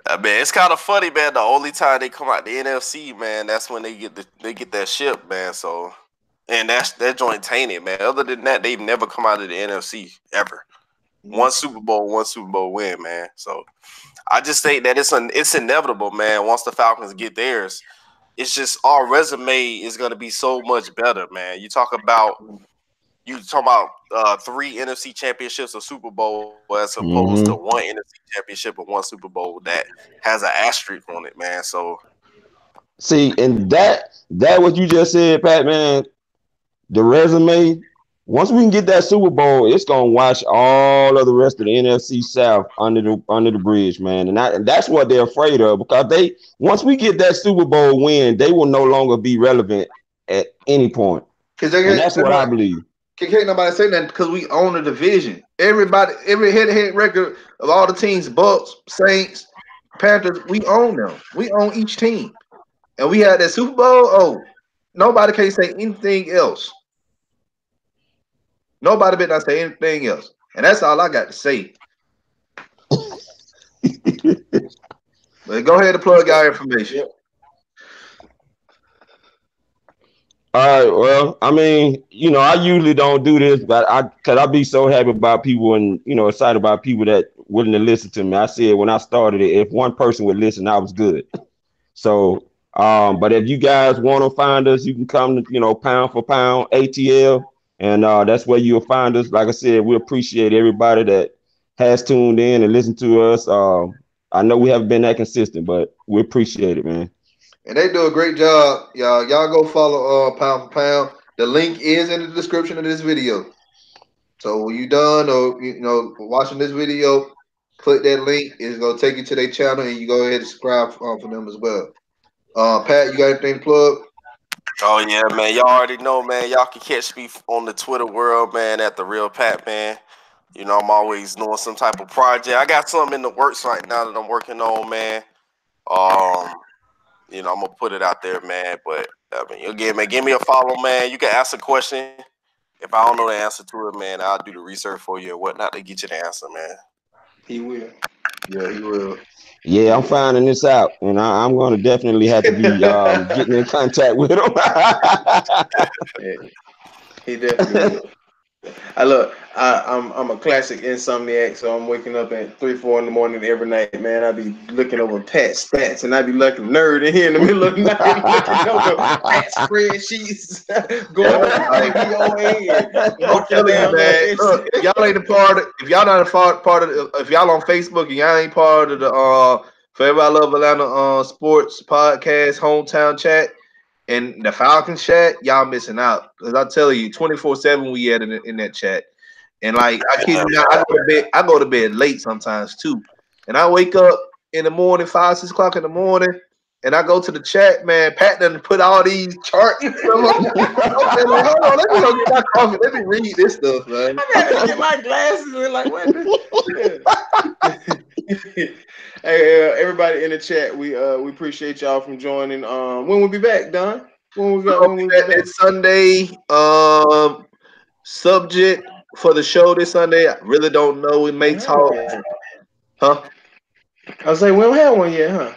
I mean, it's kind of funny, man. The only time they come out the NFC, man, that's when they get the, they get that ship, man. So, and that's that joint tainted, man. Other than that, they've never come out of the NFC ever. One Super Bowl, one Super Bowl win, man. So, I just think that it's an it's inevitable, man. Once the Falcons get theirs, it's just our resume is going to be so much better, man. You talk about you talk about uh, three NFC championships, a Super Bowl, as opposed mm-hmm. to one NFC championship and one Super Bowl that has an asterisk on it, man. So, see, and that that what you just said, Pat, man, the resume. Once we can get that Super Bowl, it's gonna wash all of the rest of the NFC South under the under the bridge, man. And, that, and that's what they're afraid of because they once we get that Super Bowl win, they will no longer be relevant at any point. Because that's what I believe can't nobody say that because we own the division. Everybody, every head-to-head record of all the teams, Bucks, Saints, Panthers, we own them. We own each team. And we had that Super Bowl. Oh, nobody can say anything else. Nobody better not say anything else. And that's all I got to say. but go ahead and plug our information. All right. Well, I mean, you know, I usually don't do this, but I cause I be so happy about people and you know excited about people that willing to listen to me. I said when I started it, if one person would listen, I was good. So, um, but if you guys want to find us, you can come to you know pound for pound ATL, and uh, that's where you'll find us. Like I said, we appreciate everybody that has tuned in and listened to us. Uh, I know we haven't been that consistent, but we appreciate it, man and they do a great job. Y'all, y'all go follow uh pound for pound. The link is in the description of this video. So when you're done or you know watching this video, click that link. It's gonna take you to their channel, and you go ahead and subscribe um, for them as well. Uh, Pat, you got anything to plug? Oh yeah, man. Y'all already know, man. Y'all can catch me on the Twitter world, man, at the real Pat, man. You know, I'm always doing some type of project. I got something in the works right now that I'm working on, man. Um, you know, I'm gonna put it out there, man. But I mean, again, man, give me a follow, man. You can ask a question. If I don't know the answer to it, man, I'll do the research for you and whatnot to get you the answer, man. He will. Yeah, he will. Yeah, I'm finding this out, and I, am going to definitely have to be um, getting in contact with him. he definitely. I look, I, I'm I'm a classic insomniac, so I'm waking up at three, four in the morning every night, man. I be looking over Pat stats, and I be looking nerd in here in the middle of the night, looking over Pat spreadsheets, going like I'm telling you, man. Look, if y'all ain't a part of, if y'all not a part part of, the, if y'all on Facebook and y'all ain't part of the uh Forever I Love Atlanta uh sports podcast hometown chat and the Falcons chat, y'all missing out. Because I tell you, 24-7 we had in, in that chat. And like I kid you not, I go to bed, I go to bed late sometimes too. And I wake up in the morning, five, six o'clock in the morning, and I go to the chat, man. Pat done put all these charts. like, hold on, let me go get my coffee. Let me read this stuff, man. I gotta get my glasses and like what? Hey, uh, everybody in the chat, we uh we appreciate y'all from joining. Um, when we'll be back, Don? When we got when we back next Sunday. Um, subject for the show this Sunday. I really don't know. We may talk, huh? I was like, we don't have one yet, huh?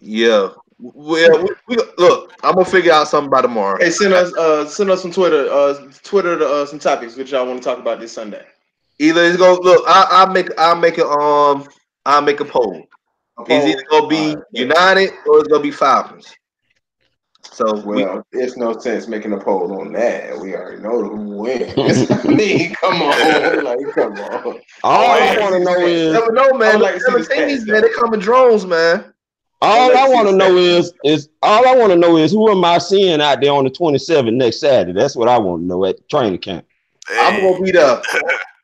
Yeah, Well, we, we, look, I'm gonna figure out something by tomorrow. Hey, send us uh send us some Twitter uh Twitter uh, some topics which y'all want to talk about this Sunday. Either it's gonna look. I, I'll make. I'll make a um. I'll make a poll. It's either gonna be Alright. United or it's gonna be Falcons. So we, Well, it's no sense making a poll on that. We already know who wins. I mean, come on, like come on. All I yeah. want to know is never know, man. would like to see Seven the stats, man. They come in drones, man. all Let's I want to know is is all I want to know is who am I seeing out there on the 27th next Saturday? That's what I want to know at training camp. I'm gonna be there.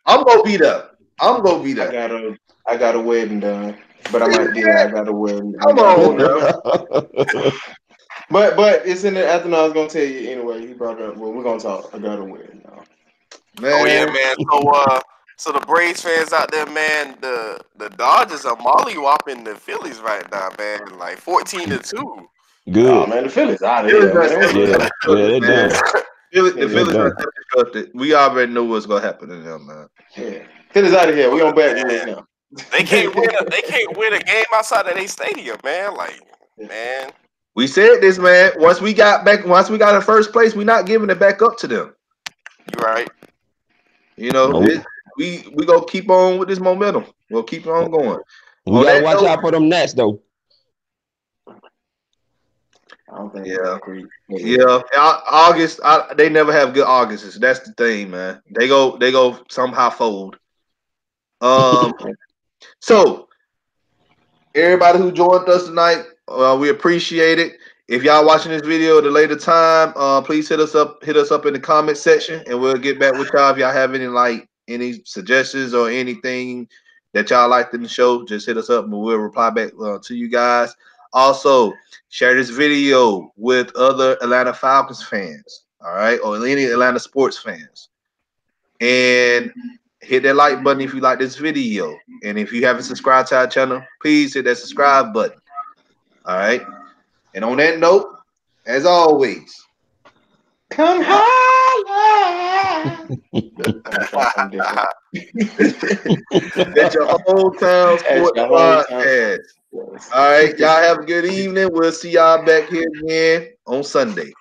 I'm gonna be there. I'm gonna be I there. got a I got a wedding done, but I might be I got a wedding. I Come a on, wedding. man. But but it's in the afternoon. I was gonna tell you anyway. You brought it up. Well, we're gonna talk. I got a wedding now. Man, Oh yeah, man. So uh, so the Braves fans out there, man, the the Dodgers are mollywhopping the Phillies right now, man. Like fourteen to two. Oh Good. man, the Phillies out of here. are- Man. Yeah, yeah, they're done. Philly- the Yeah, Phillies are constructed. We already know what's gonna happen to them, man. Yeah. Phillies out of here. We on bad news now. They can't win. A, they can't win a game outside of their stadium, man. Like, man. We said this, man. Once we got back, once we got in first place, we're not giving it back up to them. You right. You know, Nope. it- we we gonna keep on with this momentum. We'll keep on going. We On gotta watch note- out for them Nats though. I don't think. Yeah. Yeah, Au- August. I, they never have good Augusts. That's the thing, man. They go, they go somehow fold. Um. so, everybody who joined us tonight, uh, we appreciate it. If y'all watching this video at a later time, uh, please hit us up, hit us up in the comment section, and we'll get back with y'all. If y'all have any like any suggestions or anything that y'all liked in the show, just hit us up, and we'll reply back uh, to you guys. Also, share this video with other Atlanta Falcons fans, all right, or any Atlanta sports fans. And hit that like button if you like this video. And if you haven't subscribed to our channel, please hit that subscribe button. All right. And on that note, as always, Come holla. that's your hometown sports podcast. All right. Y'all have a good evening. We'll see y'all back here again on Sunday.